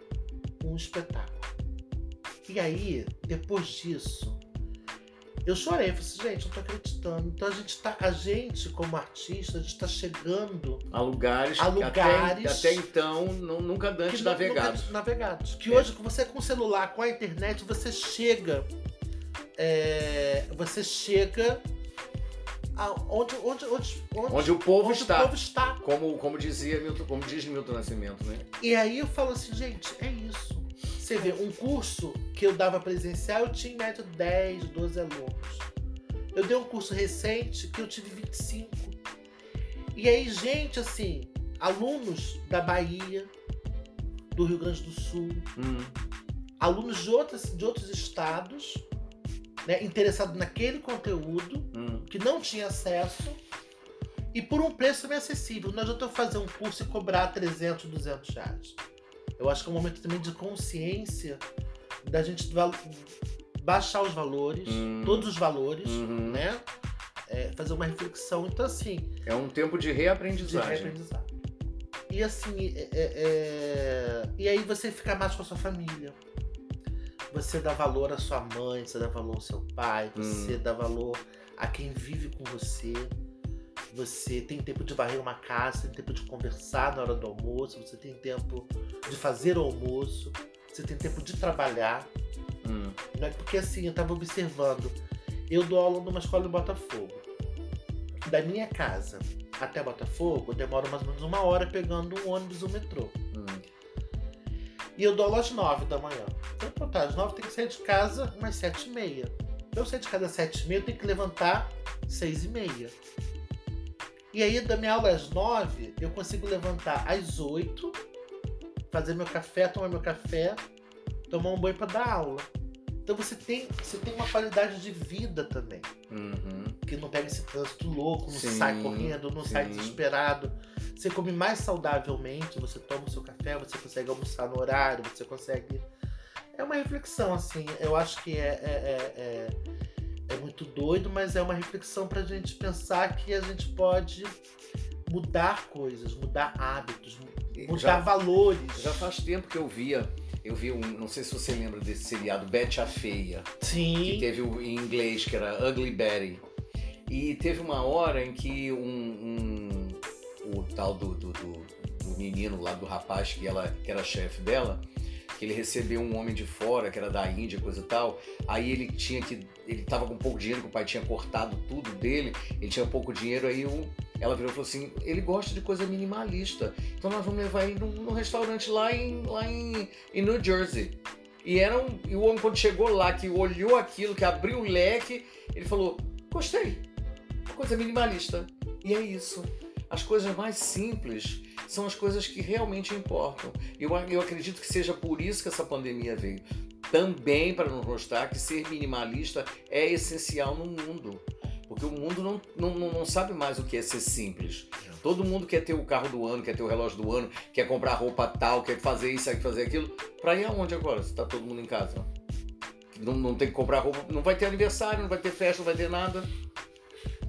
Speaker 2: um espetáculo. E aí, depois disso, eu chorei, eu falei assim, gente, não tô acreditando. Então a gente tá, a gente como artista, a gente tá chegando
Speaker 1: A lugares,
Speaker 2: A
Speaker 1: que
Speaker 2: lugares
Speaker 1: até, até então nu- nunca antes navegados.
Speaker 2: nunca navegados. Que
Speaker 1: É.
Speaker 2: hoje, você com o celular, com a internet, você chega. é, você chega a- onde, onde, onde,
Speaker 1: Onde o povo
Speaker 2: onde
Speaker 1: está.
Speaker 2: o povo está.
Speaker 1: Como, como dizia Milton, como diz Milton Nascimento, né?
Speaker 2: E aí eu falo assim, gente, é isso. Você vê, um curso que eu dava presencial, eu tinha em média 10, 12 alunos. Eu dei um curso recente que eu tive 25. E aí, gente, assim, alunos da Bahia, do Rio Grande do Sul,
Speaker 1: Hum.
Speaker 2: alunos de outros, de outros estados, né, interessados naquele conteúdo,
Speaker 1: Hum.
Speaker 2: que não tinha acesso, e por um preço bem acessível. Não adianta eu fazer um curso e cobrar 300, 200 reais. Eu acho que é um momento também de consciência da gente baixar os valores,
Speaker 1: Hum.
Speaker 2: todos os valores,
Speaker 1: Uhum.
Speaker 2: né? É, fazer uma reflexão. Então, assim,
Speaker 1: É um tempo de
Speaker 2: de
Speaker 1: reaprendizagem.
Speaker 2: E assim, é- é- é- e aí você fica mais com a sua família. Você dá valor à sua mãe, você dá valor ao seu pai, você dá valor a quem vive com você. Você tem tempo de varrer uma casa, tem tempo de conversar na hora do almoço, você tem tempo de fazer o almoço, você tem tempo de trabalhar.
Speaker 1: Hum.
Speaker 2: Né? Porque assim, eu tava observando. Eu dou aula numa escola em Botafogo. Da minha casa até Botafogo, eu demoro mais ou menos uma hora pegando um ônibus ou um metrô.
Speaker 1: Hum.
Speaker 2: E eu dou aula às nove da manhã. Então, pô, tá, às nove tem que sair de casa umas sete e meia. Eu sair de casa às sete e meia, eu tenho que levantar seis e meia. E aí, da minha aula às nove, eu consigo levantar às oito, fazer meu café, tomar meu café, tomar um banho pra dar aula. Então você tem, você tem uma qualidade de vida também.
Speaker 1: Uhum.
Speaker 2: Que não pega esse trânsito louco, não
Speaker 1: Sim,
Speaker 2: sai correndo, não sai
Speaker 1: sim.
Speaker 2: desesperado. Você come mais saudavelmente, você toma o seu café, você consegue almoçar no horário, você consegue. É uma reflexão, assim. Eu acho que é, é, é, é, é muito doido, mas é uma reflexão pra gente pensar que a gente pode mudar coisas, mudar hábitos, mudar
Speaker 1: Já,
Speaker 2: valores.
Speaker 1: já faz tempo que eu via. Eu vi um. Não sei se você lembra desse seriado Betty a Feia. que
Speaker 2: Sim.
Speaker 1: teve o, em inglês, que era Ugly Betty. E teve uma hora em que um, um- o tal do, do, do- do menino lá, do rapaz que, ela, que era chefe dela, que ele recebeu um homem de fora, que era da Índia, coisa e tal. Aí ele tinha que. Ele tava com pouco dinheiro, que o pai tinha cortado tudo dele, ele tinha pouco dinheiro, aí o, ela virou e falou assim: ele gosta de coisa minimalista. Então nós vamos levar ele num, num restaurante lá em, lá em, em New Jersey. E, era um, e o homem, quando chegou lá, que olhou aquilo, que abriu o leque, ele falou: Gostei, coisa minimalista. E é isso. As coisas mais simples são as coisas que realmente importam. Eu, eu acredito que seja por isso que essa pandemia veio. Também para nos mostrar que ser minimalista é essencial no mundo. Porque o mundo não, não, não sabe mais o que é ser simples. Todo mundo quer ter o carro do ano, quer ter o relógio do ano, quer comprar roupa tal, quer fazer isso, quer fazer aquilo. Pra ir aonde agora? Se tá todo mundo em casa. Não, não tem que comprar roupa, não vai ter aniversário, não vai ter festa, não vai ter nada.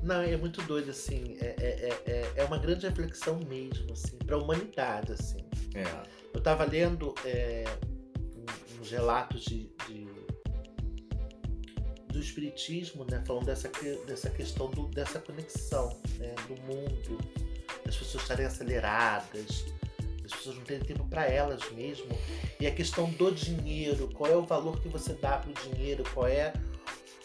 Speaker 2: Não, é muito doido, assim. É, é, é, é uma grande reflexão mesmo, assim, pra humanidade, assim.
Speaker 1: É.
Speaker 2: Eu tava lendo é, uns relatos de, de- do espiritismo, né, falando dessa, dessa questão do- dessa conexão né, do mundo, das pessoas estarem aceleradas, das pessoas não terem tempo para elas mesmo, e a questão do dinheiro, qual é o valor que você dá para o dinheiro, qual é,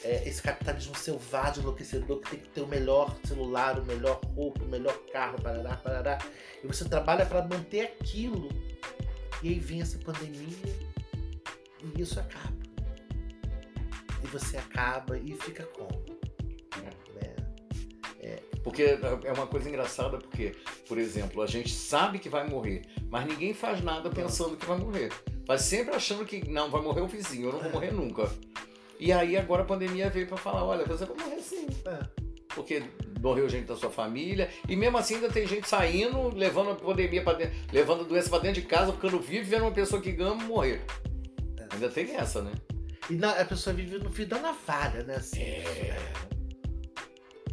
Speaker 2: é, esse capitalismo selvagem, enlouquecedor, que tem que ter o melhor celular, o melhor roupa, o melhor carro, parará, parará, e você trabalha para manter aquilo e aí vem essa pandemia e isso acaba. E você acaba e fica como? Né?
Speaker 1: Porque é uma coisa engraçada, porque, por exemplo, a gente sabe que vai morrer, mas ninguém faz nada pensando que vai morrer. Faz sempre achando que não, vai morrer o vizinho, eu não vou
Speaker 2: É.
Speaker 1: morrer nunca. E aí agora a pandemia veio pra falar, olha, você vai morrer sim.
Speaker 2: É.
Speaker 1: Porque morreu gente da sua família, e mesmo assim ainda tem gente saindo, levando a pandemia para dentro, levando a doença pra dentro de casa, ficando vivo, vendo uma pessoa que ama morrer.
Speaker 2: É.
Speaker 1: Ainda tem essa, né?
Speaker 2: E na- a pessoa vive no fio da navalha, né? Assim,
Speaker 1: É.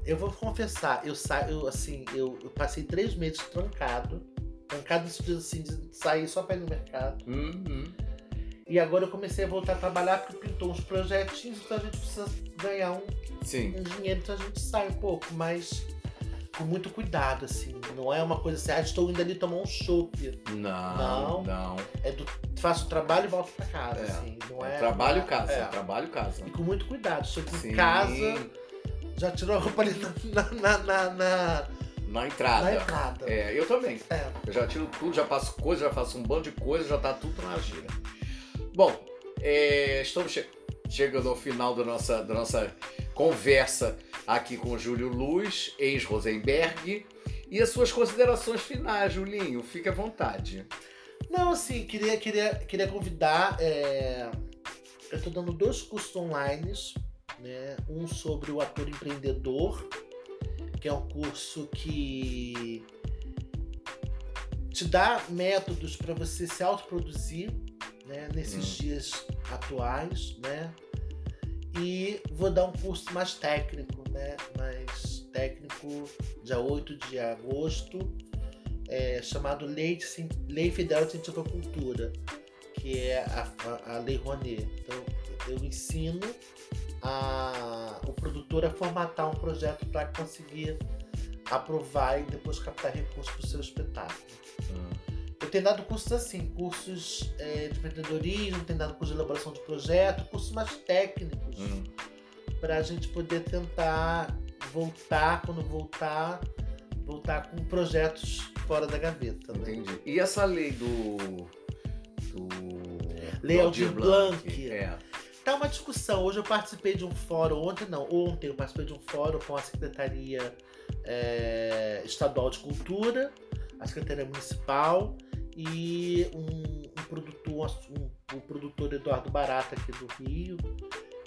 Speaker 2: Eu vou confessar, eu saio, assim, eu, eu passei três meses trancado. Trancado assim, de sair só pra ir no mercado.
Speaker 1: Uhum.
Speaker 2: E agora eu comecei a voltar a trabalhar porque pintou uns projetinhos, então a gente precisa ganhar um, um dinheiro, então a gente sai um pouco, mas com muito cuidado, assim. Não é uma coisa assim, ah, estou indo ali tomar um chopp.
Speaker 1: Não,
Speaker 2: Não.
Speaker 1: não.
Speaker 2: É do faço o trabalho e volto pra casa,
Speaker 1: É.
Speaker 2: assim. Não
Speaker 1: É
Speaker 2: é,
Speaker 1: trabalho
Speaker 2: não
Speaker 1: casa,
Speaker 2: é.
Speaker 1: trabalho casa.
Speaker 2: E com muito cuidado. Chego em casa, já tirou a roupa ali na, na, na, na,
Speaker 1: Na entrada.
Speaker 2: na entrada.
Speaker 1: É, eu também.
Speaker 2: É.
Speaker 1: Eu já tiro tudo, já faço coisa, já faço um bando de coisa, já tá tudo na gira. Bom, é, estamos che- chegando ao final da nossa, da nossa conversa aqui com o Júlio Luz, ex-Rosenberg. E as suas considerações finais, Julinho, fique à vontade.
Speaker 2: Não, assim, queria, queria, queria convidar. é, Eu tô dando dois cursos online, né? Um sobre o ator empreendedor, que é um curso que te dá métodos para você se autoproduzir, né? Nesses
Speaker 1: Hum.
Speaker 2: dias atuais, né? E vou dar um curso mais técnico, né? Mais técnico, dia 8 de agosto, é, chamado Lei, de Lei Federal de à Cultura, que é a, a- a Lei Rouanet. Então, eu ensino a, o produtor a formatar um projeto para conseguir aprovar e depois captar recursos para o seu espetáculo. Eu tenho dado cursos assim, cursos é, de empreendedorismo, tenho dado curso de elaboração de projeto, cursos mais técnicos,
Speaker 1: Hum.
Speaker 2: para a gente poder tentar voltar, quando voltar, voltar com projetos fora da gaveta. Né?
Speaker 1: Entendi. E essa lei do. do.
Speaker 2: Lei Aldir Blanc.
Speaker 1: É.
Speaker 2: Tá uma discussão. Hoje eu participei de um fórum, ontem não, ontem eu participei de um fórum com a Secretaria é, Estadual de Cultura, a Secretaria Municipal e um, um produtor, um, o produtor Eduardo Barata aqui do Rio.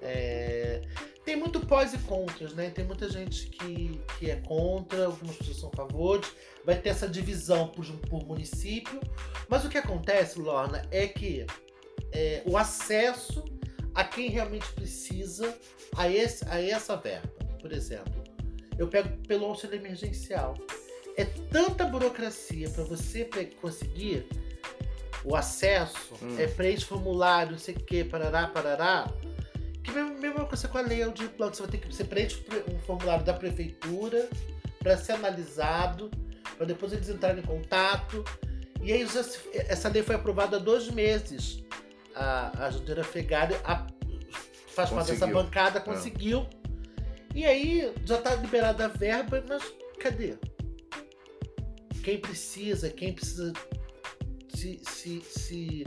Speaker 2: É, tem muito pós e contras, né? Tem muita gente que, que é contra, algumas pessoas são a favor. Vai ter essa divisão por, por município. Mas o que acontece, Lorna, é que é, o acesso a quem realmente precisa a, esse, a essa verba. Por exemplo, eu pego pelo auxílio emergencial. É tanta burocracia para você conseguir o acesso,
Speaker 1: Hum.
Speaker 2: é preenche formulário, não sei o que, parará, parará. Que mesmo, mesma coisa com a lei Aldir Blanc, você vai ter que você preenche pre- um formulário da prefeitura para ser analisado, para depois eles entrarem em contato. E aí essa lei foi aprovada há dois meses. A, a Jandira Fegari a- faz parte dessa bancada, conseguiu. E aí já está liberada a verba, mas cadê? Quem precisa, quem precisa se, se, se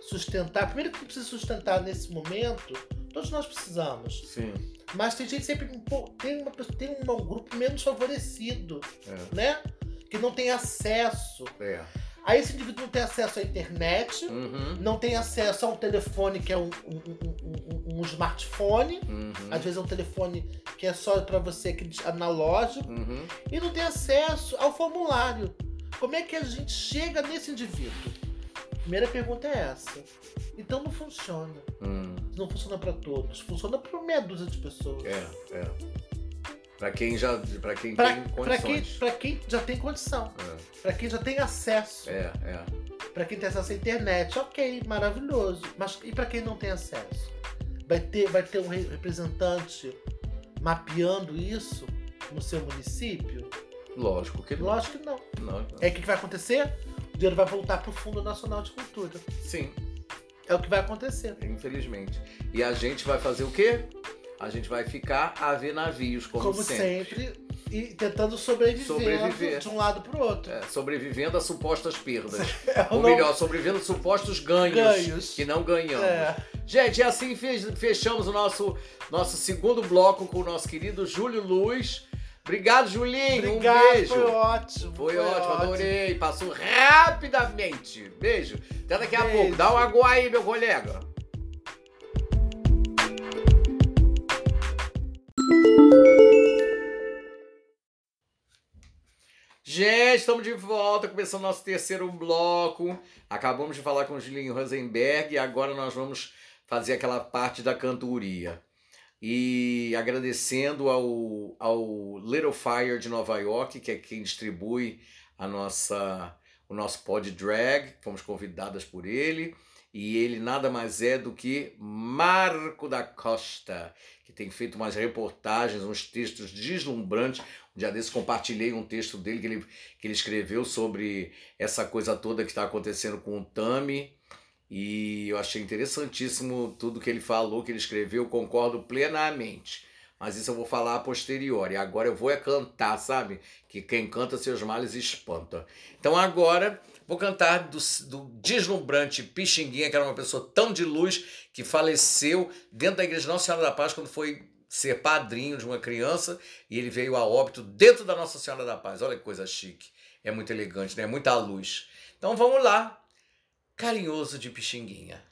Speaker 2: sustentar. Primeiro que precisa sustentar nesse momento, todos nós precisamos.
Speaker 1: Sim.
Speaker 2: Mas tem gente sempre. Tem, uma, tem um grupo menos favorecido,
Speaker 1: É.
Speaker 2: né? Que não tem acesso.
Speaker 1: É.
Speaker 2: Aí esse indivíduo não tem acesso à internet,
Speaker 1: Uhum.
Speaker 2: não tem acesso a um telefone que é um, um, um- um- um smartphone.
Speaker 1: Uhum.
Speaker 2: Às vezes é um telefone que é só para você, aquele analógico.
Speaker 1: Uhum.
Speaker 2: E não tem acesso ao formulário. Como é que a gente chega nesse indivíduo? Primeira pergunta é essa. Então não funciona.
Speaker 1: Hum.
Speaker 2: Não funciona para todos. Funciona para meia dúzia de pessoas.
Speaker 1: É, é. Pra quem já. Pra quem
Speaker 2: Pra,
Speaker 1: tem
Speaker 2: quem,
Speaker 1: condições.
Speaker 2: pra quem já tem condição, pra quem já tem acesso,
Speaker 1: É, é.
Speaker 2: pra quem tem acesso à internet, ok, maravilhoso. Mas e pra quem não tem acesso? Vai ter, vai ter um re- representante mapeando isso no seu município?
Speaker 1: Lógico que não.
Speaker 2: Lógico que não.
Speaker 1: não, não.
Speaker 2: É o que que vai acontecer? O dinheiro vai voltar pro Fundo Nacional de Cultura.
Speaker 1: Sim,
Speaker 2: É o que vai acontecer.
Speaker 1: infelizmente. E a gente vai fazer o quê? A gente vai ficar a ver navios, como,
Speaker 2: Como,
Speaker 1: sempre.
Speaker 2: sempre. E tentando sobreviver,
Speaker 1: Sobreviver.
Speaker 2: de um lado pro outro.
Speaker 1: É, sobrevivendo a supostas perdas. [LAUGHS]
Speaker 2: É,
Speaker 1: Ou
Speaker 2: não-
Speaker 1: melhor, sobrevivendo a supostos ganhos,
Speaker 2: Ganhos.
Speaker 1: que não ganhamos.
Speaker 2: É.
Speaker 1: Gente, e assim fe- fechamos o nosso, nosso segundo bloco com o nosso querido Júlio Luz. Obrigado, Julinho.
Speaker 2: Obrigado,
Speaker 1: um beijo.
Speaker 2: foi ótimo.
Speaker 1: Foi ótimo, adorei. Passou rapidamente. Beijo. Até daqui a
Speaker 2: Beijo.
Speaker 1: pouco. Dá um agua aí, meu colega. Gente, estamos de volta, começando nosso terceiro bloco. Acabamos de falar com o Julinho Rosenberg e agora nós vamos fazer aquela parte da cantoria. E agradecendo ao, ao Little Fire de Nova York, que é quem distribui a nossa, o nosso pod drag, fomos convidadas por ele. E ele nada mais é do que Marco da Costa, que tem feito umas reportagens, uns textos deslumbrantes. Dia desse compartilhei um texto dele que ele, que ele escreveu sobre essa coisa toda que está acontecendo com o Tami. E eu achei interessantíssimo tudo que ele falou, que ele escreveu, concordo plenamente. Mas isso eu vou falar a posteriori. Agora eu vou é cantar, sabe? Que quem canta seus males espanta. Então agora vou cantar do, do deslumbrante Pixinguinha, que era uma pessoa tão de luz que faleceu dentro da Igreja Nossa Senhora da Paz quando foi ser padrinho de uma criança e ele veio a óbito dentro da Nossa Senhora da Paz. Olha que coisa chique. É muito elegante, né? Muita luz. Então vamos lá. Carinhoso de Pixinguinha.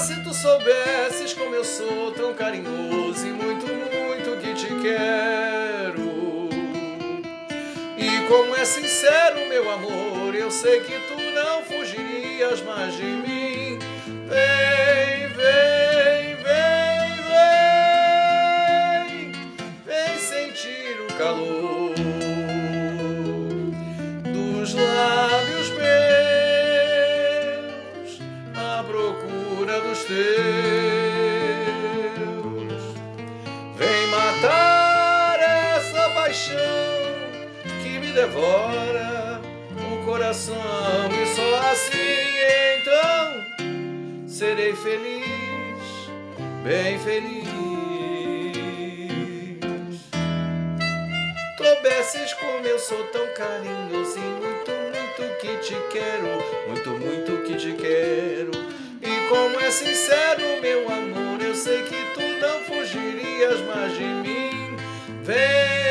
Speaker 1: Se tu soubesses como eu sou tão carinhoso e muito, muito que te quero. E como é sincero meu amor, eu sei que tu não fugirias mais de mim. Vem, devora o coração e só assim então serei feliz, bem feliz. Soubesses como eu sou tão carinhoso e muito, muito que te quero, muito, muito que te quero. E como é sincero meu amor, eu sei que tu não fugirias mais de mim. Vem,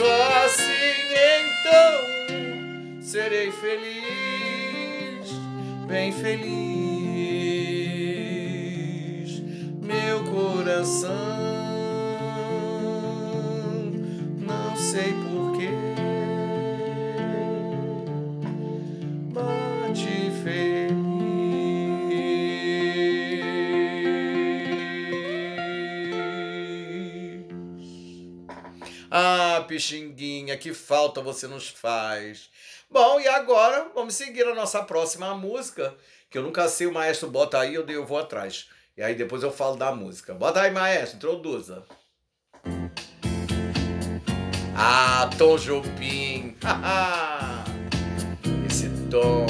Speaker 1: só assim então serei feliz, bem feliz, meu coração. Pixinguinha, que falta você nos faz. Bom, e agora vamos seguir a nossa próxima música, que eu nunca sei, o maestro bota aí, eu, eu vou atrás. E aí depois eu falo da música. Bota aí, maestro, introduza. Ah, Tom Jobim. Esse Tom.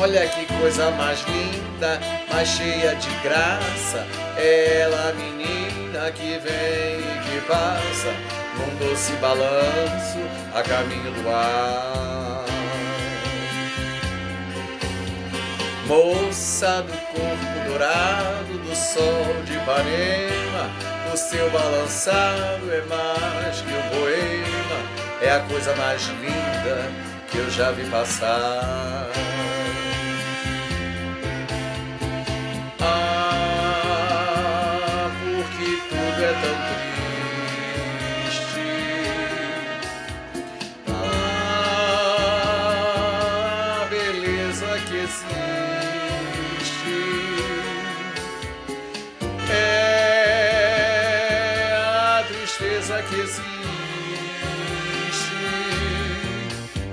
Speaker 1: Olha que coisa mais linda, mais cheia de graça. Ela, menina que vem e que passa, num doce balanço a caminho do ar. Moça do corpo dourado do sol de Ipanema, o seu balançado é mais que um poema, é a coisa mais linda que eu já vi passar.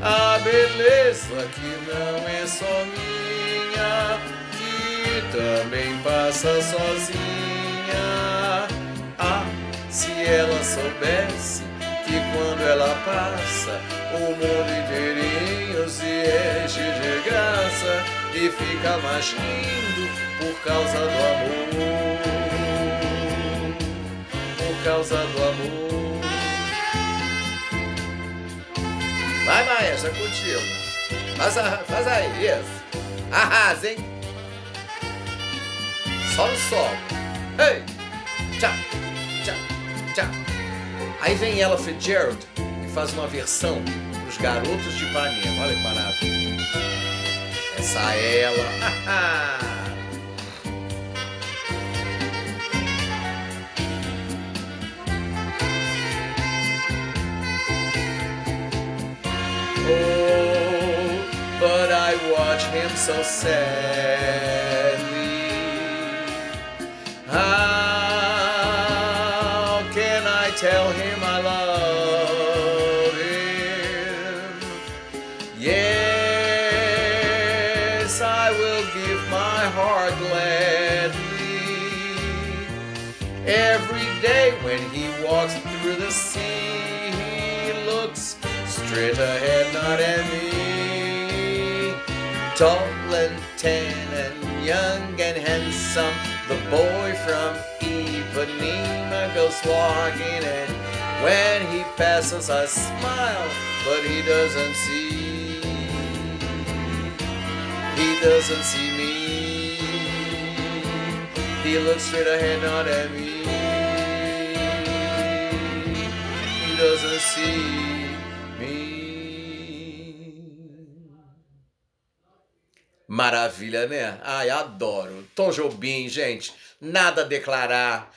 Speaker 1: A beleza que não é só minha, que também passa sozinha. Ah, se ela soubesse que quando ela passa, o mundo inteirinho se enche de graça e fica mais lindo por causa do amor. Por causa do amor. Vai, maestra, é contigo. Faz, a, faz aí, isso. Arrasa, hein? Só no sol. Ei! Tchau, tchau, tchau. Aí vem ela Fitzgerald e faz uma versão pros garotos de Ipanema. Olha que maravilha. Essa é ela. [LAUGHS] But I watch him so sadly. How can I tell him I love him? Yes, I will give my heart gladly. Every day when he walks through the sea, he looks straight ahead, not me. Tall and tan and young and handsome, the boy from Ipanema goes walking, and when he passes, I smile, but he doesn't see. He doesn't see me. He looks straight ahead, not at me. He doesn't see Maravilha, né? Ai, adoro. Tom Jobim, gente, nada a declarar.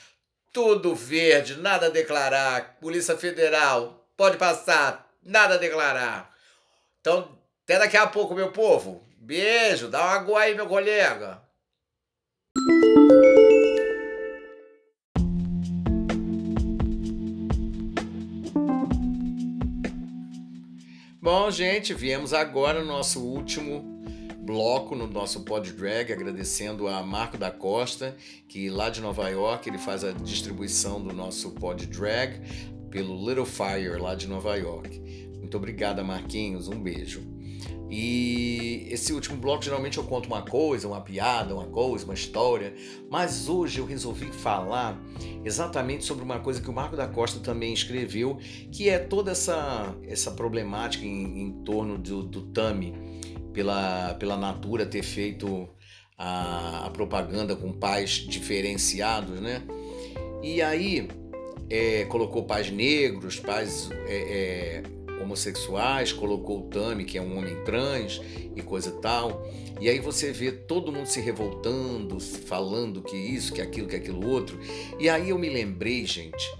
Speaker 1: Tudo verde, nada a declarar. Polícia Federal, pode passar, nada a declarar. Então, até daqui a pouco, meu povo. Beijo, dá uma água aí, meu colega. Bom, gente, viemos agora no nosso último bloco no nosso Pod Drag, agradecendo a Marco da Costa, que lá de Nova York ele faz a distribuição do nosso Pod Drag pelo Little Fire lá de Nova York. Muito obrigada, Marquinhos, um beijo. E esse último bloco geralmente eu conto uma coisa, uma piada, uma coisa, uma história, mas hoje eu resolvi falar exatamente sobre uma coisa que o Marco da Costa também escreveu, que é toda essa, essa problemática em, em torno do, do Tami, pela, pela Natura ter feito a, a propaganda com pais diferenciados, né? E aí é, colocou pais negros, pais é, é, homossexuais, colocou o Tami, que é um homem trans e coisa tal. E aí você vê todo mundo se revoltando, falando que isso, que aquilo, que aquilo outro. E aí eu me lembrei, gente,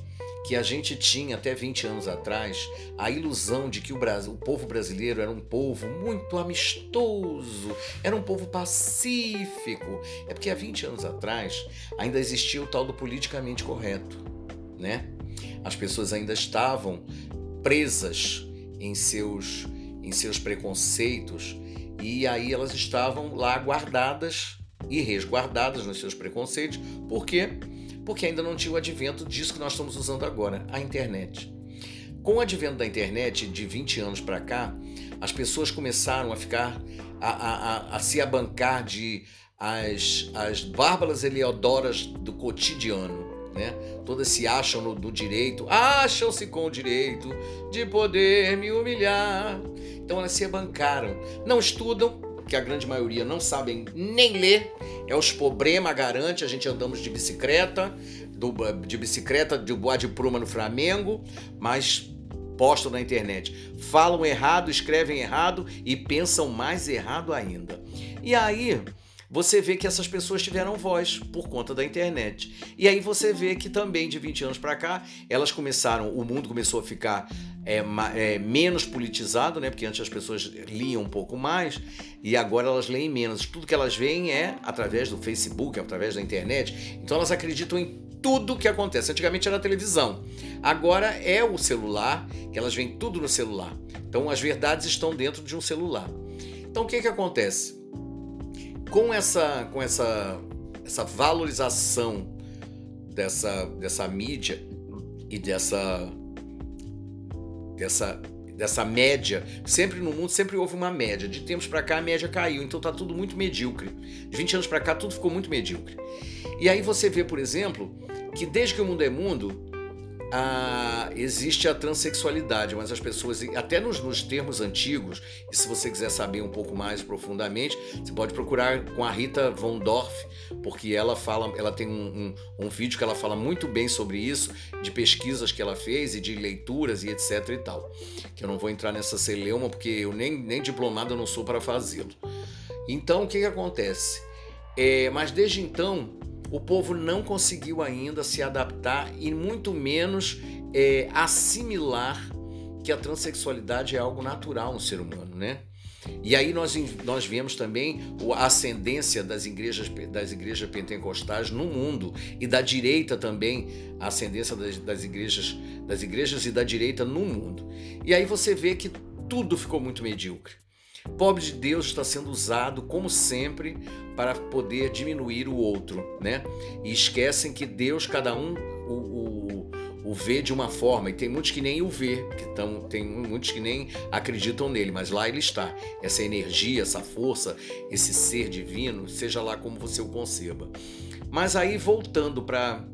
Speaker 1: que a gente tinha até 20 anos atrás a ilusão de que o, Brasil, o povo brasileiro era um povo muito amistoso, era um povo pacífico. É porque há 20 anos atrás ainda existia o tal do politicamente correto, né? As pessoas ainda estavam presas em seus, em seus preconceitos e aí elas estavam lá guardadas e resguardadas nos seus preconceitos. Por quê? Porque ainda não tinha o advento disso que nós estamos usando agora, a internet. Com o advento da internet de 20 anos para cá, as pessoas começaram a ficar a, a, a, a se abancar de as, as bárbaras Eliodoras do cotidiano né? Todas se acham no, direito, acham-se com o direito de poder me humilhar. Então elas se bancaram. Não estudam, que a grande maioria não sabem nem ler. É os problemas garante, a gente andamos de bicicleta, do, de bicicleta de boa de pruma no Flamengo, mas postam na internet. Falam errado, escrevem errado e pensam mais errado ainda. E aí, você vê que essas pessoas tiveram voz por conta da internet. E aí você vê que também de 20 anos para cá, elas começaram, o mundo começou a ficar é, é, menos politizado, né? Porque antes as pessoas liam um pouco mais e agora elas leem menos. Tudo que elas veem é através do Facebook, através da internet. Então elas acreditam em tudo que acontece. Antigamente era a televisão, agora é o celular, que elas veem tudo no celular. Então as verdades estão dentro de um celular. Então o que que acontece? com essa, com essa, essa valorização dessa, dessa mídia e dessa, dessa, dessa média, sempre no mundo sempre houve uma média. De tempos para cá a média caiu, então tá tudo muito medíocre. De 20 anos para cá tudo ficou muito medíocre. E aí você vê, por exemplo, que desde que o mundo é mundo, a, existe a transexualidade, mas as pessoas, até nos, nos, termos antigos, e se você quiser saber um pouco mais profundamente, você pode procurar com a Rita Von Dorf, porque ela fala, ela tem um, um, um vídeo que ela fala muito bem sobre isso, de pesquisas que ela fez e de leituras e etc e tal. Que eu não vou entrar nessa celeuma, porque eu nem, nem diplomado não sou para fazê-lo. Então, o que, que acontece? É, mas desde então, o povo não conseguiu ainda se adaptar e muito menos é, assimilar que a transexualidade é algo natural no ser humano, né? E aí nós, nós vemos também a ascendência das igrejas, das igrejas pentecostais no mundo e da direita também, a ascendência das, das, igrejas, das igrejas e da direita no mundo. E aí você vê que tudo ficou muito medíocre. Pobre de Deus está sendo usado, como sempre, para poder diminuir o outro, né? E esquecem que Deus, cada um o, o, o vê de uma forma, e tem muitos que nem o vê, que tão, tem muitos que nem acreditam nele, mas lá ele está. Essa energia, essa força, esse ser divino, seja lá como você o conceba. Mas aí, voltando para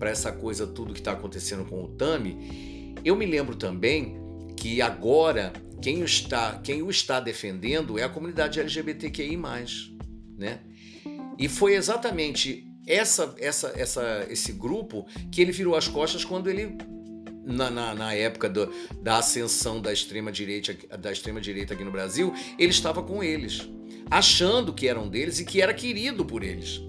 Speaker 1: essa coisa, tudo que está acontecendo com o Tami, eu me lembro também que agora quem o está, quem o está defendendo é a comunidade LGBTQI+, né? E foi exatamente essa, essa, essa, esse grupo que ele virou as costas quando ele na, na, na, época do, da ascensão da extrema direita da extrema direita aqui no Brasil, ele estava com eles, achando que eram deles e que era querido por eles.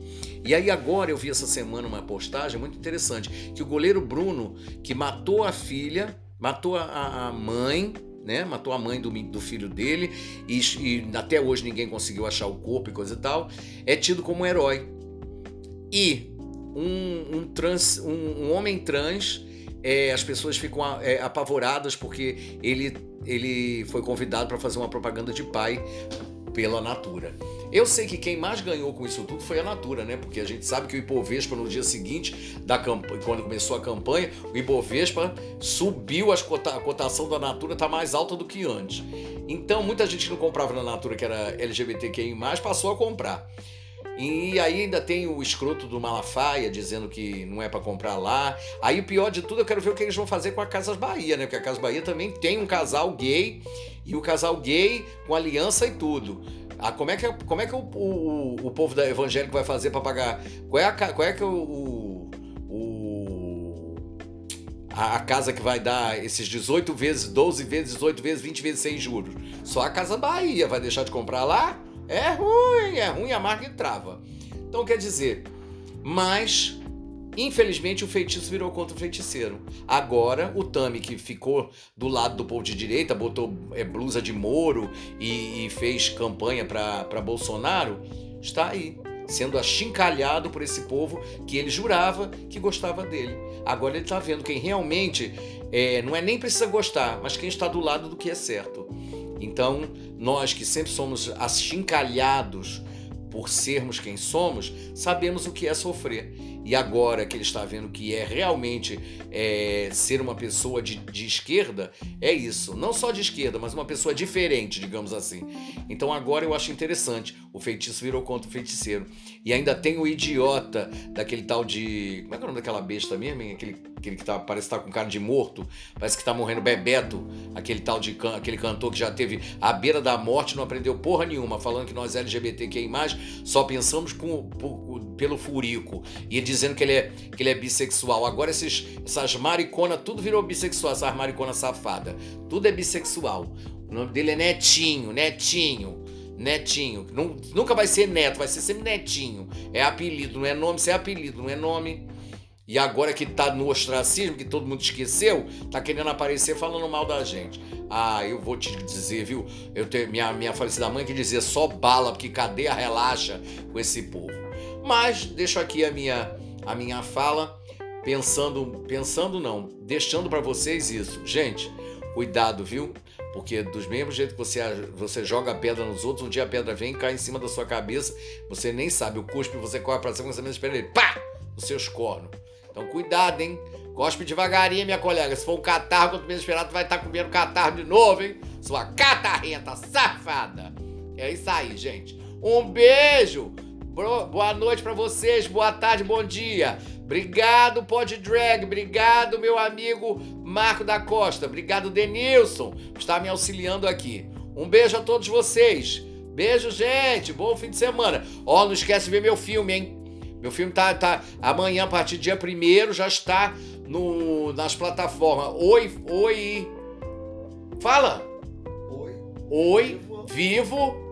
Speaker 1: E aí agora eu vi essa semana uma postagem muito interessante que o goleiro Bruno que matou a filha, matou a, a mãe né? Matou a mãe do, do filho dele e, e, até hoje ninguém conseguiu achar o corpo e coisa e tal. É tido como herói. E um, um, trans, um, um homem trans, é, as pessoas ficam é, apavoradas porque ele, ele foi convidado para fazer uma propaganda de pai pela Natura. Eu sei que quem mais ganhou com isso tudo foi a Natura, né? Porque a gente sabe que o Ibovespa no dia seguinte da campanha, quando começou a campanha, o Ibovespa subiu a cotação da Natura está mais alta do que antes. Então muita gente que não comprava na Natura que era LGBTQI+, passou a comprar. E aí ainda tem o escroto do Malafaia dizendo que não é para comprar lá. Aí o pior de tudo, eu quero ver o que eles vão fazer com a Casas Bahia, né? Porque a Casa Bahia também tem um casal gay e o casal gay com aliança e tudo. Ah, como é que, como é que o, o, o povo da evangélico vai fazer para pagar? Qual é, a, qual é que o, o, a, a casa que vai dar esses 18 vezes, 12 vezes, 18 vezes, 20 vezes sem juros. Só a Casa Bahia vai deixar de comprar lá? É ruim, é ruim, a marca trava. Então quer dizer, mas Infelizmente, o feitiço virou contra o feiticeiro. Agora, o Tami, que ficou do lado do povo de direita, botou é, blusa de Moro e, e fez campanha para Bolsonaro, está aí, sendo achincalhado por esse povo que ele jurava que gostava dele. Agora ele está vendo quem realmente é, não é nem precisa gostar, mas quem está do lado do que é certo. Então, nós que sempre somos achincalhados por sermos quem somos, sabemos o que é sofrer. E agora que ele está vendo que é realmente é, ser uma pessoa de, de esquerda, é isso. Não só de esquerda, mas uma pessoa diferente, digamos assim. Então agora eu acho interessante. O feitiço virou contra o feiticeiro. E ainda tem o idiota daquele tal de. Como é que é o nome daquela besta mesmo? Aquele, aquele que tá, parece estar tá com cara de morto, parece que tá morrendo Bebeto, aquele tal de aquele cantor que já teve à beira da morte, não aprendeu porra nenhuma, falando que nós LGBTQI, só pensamos com, por, pelo furico. E dizendo que ele é, que ele é bissexual. Agora esses, essas mariconas, tudo virou bissexual, essas mariconas safada. Tudo é bissexual. O nome dele é Netinho, Netinho. Netinho. Nunca vai ser neto, vai ser sempre netinho. É apelido, não é nome, isso é apelido, não é nome. E agora que tá no ostracismo, que todo mundo esqueceu, tá querendo aparecer falando mal da gente. Ah, eu vou te dizer, viu? Eu tenho minha, minha falecida mãe que dizia só bala, porque cadeia relaxa com esse povo. Mas deixo aqui a minha, a minha fala pensando, pensando não, deixando para vocês isso. Gente, cuidado, viu? Porque dos mesmos jeito que você, você joga a pedra nos outros, um dia a pedra vem e cai em cima da sua cabeça, você nem sabe, o cuspe você corre para cima, você mesmo espera ele, pá, nos seus cornos. Então cuidado, hein? Cospe devagarinho, minha colega. Se for um catarro, quanto menos esperado, tu vai estar tá comendo catarro de novo, hein? Sua catarrenta safada. É isso aí, gente. Um beijo. Boa noite para vocês, boa tarde, bom dia. Obrigado, Pod Drag. Obrigado, meu amigo Marco da Costa. Obrigado, Denilson, por estar me auxiliando aqui. Um beijo a todos vocês. Beijo, gente. Bom fim de semana. Ó, oh, não esquece de ver meu filme, hein? Meu filme tá, tá amanhã, a partir do dia 1 já está no, nas plataformas. Oi, oi. Fala.
Speaker 2: Oi.
Speaker 1: Oi, vivo. vivo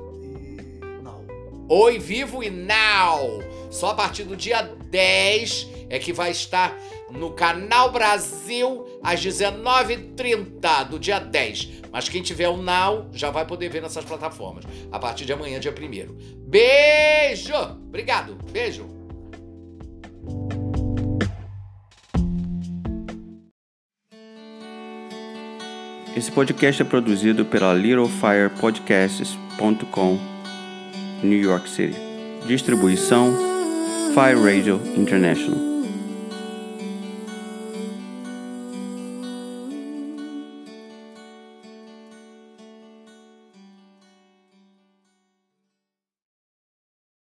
Speaker 1: Oi Vivo e Now. Só a partir do dia 10 é que vai estar no Canal Brasil às 19h30 do dia 10. Mas quem tiver o Now já vai poder ver nessas plataformas a partir de amanhã, dia 1. Beijo! Obrigado, beijo!
Speaker 3: Esse podcast é produzido pela littlefirepodcasts.com New York City. Distribuição Fire Radio International.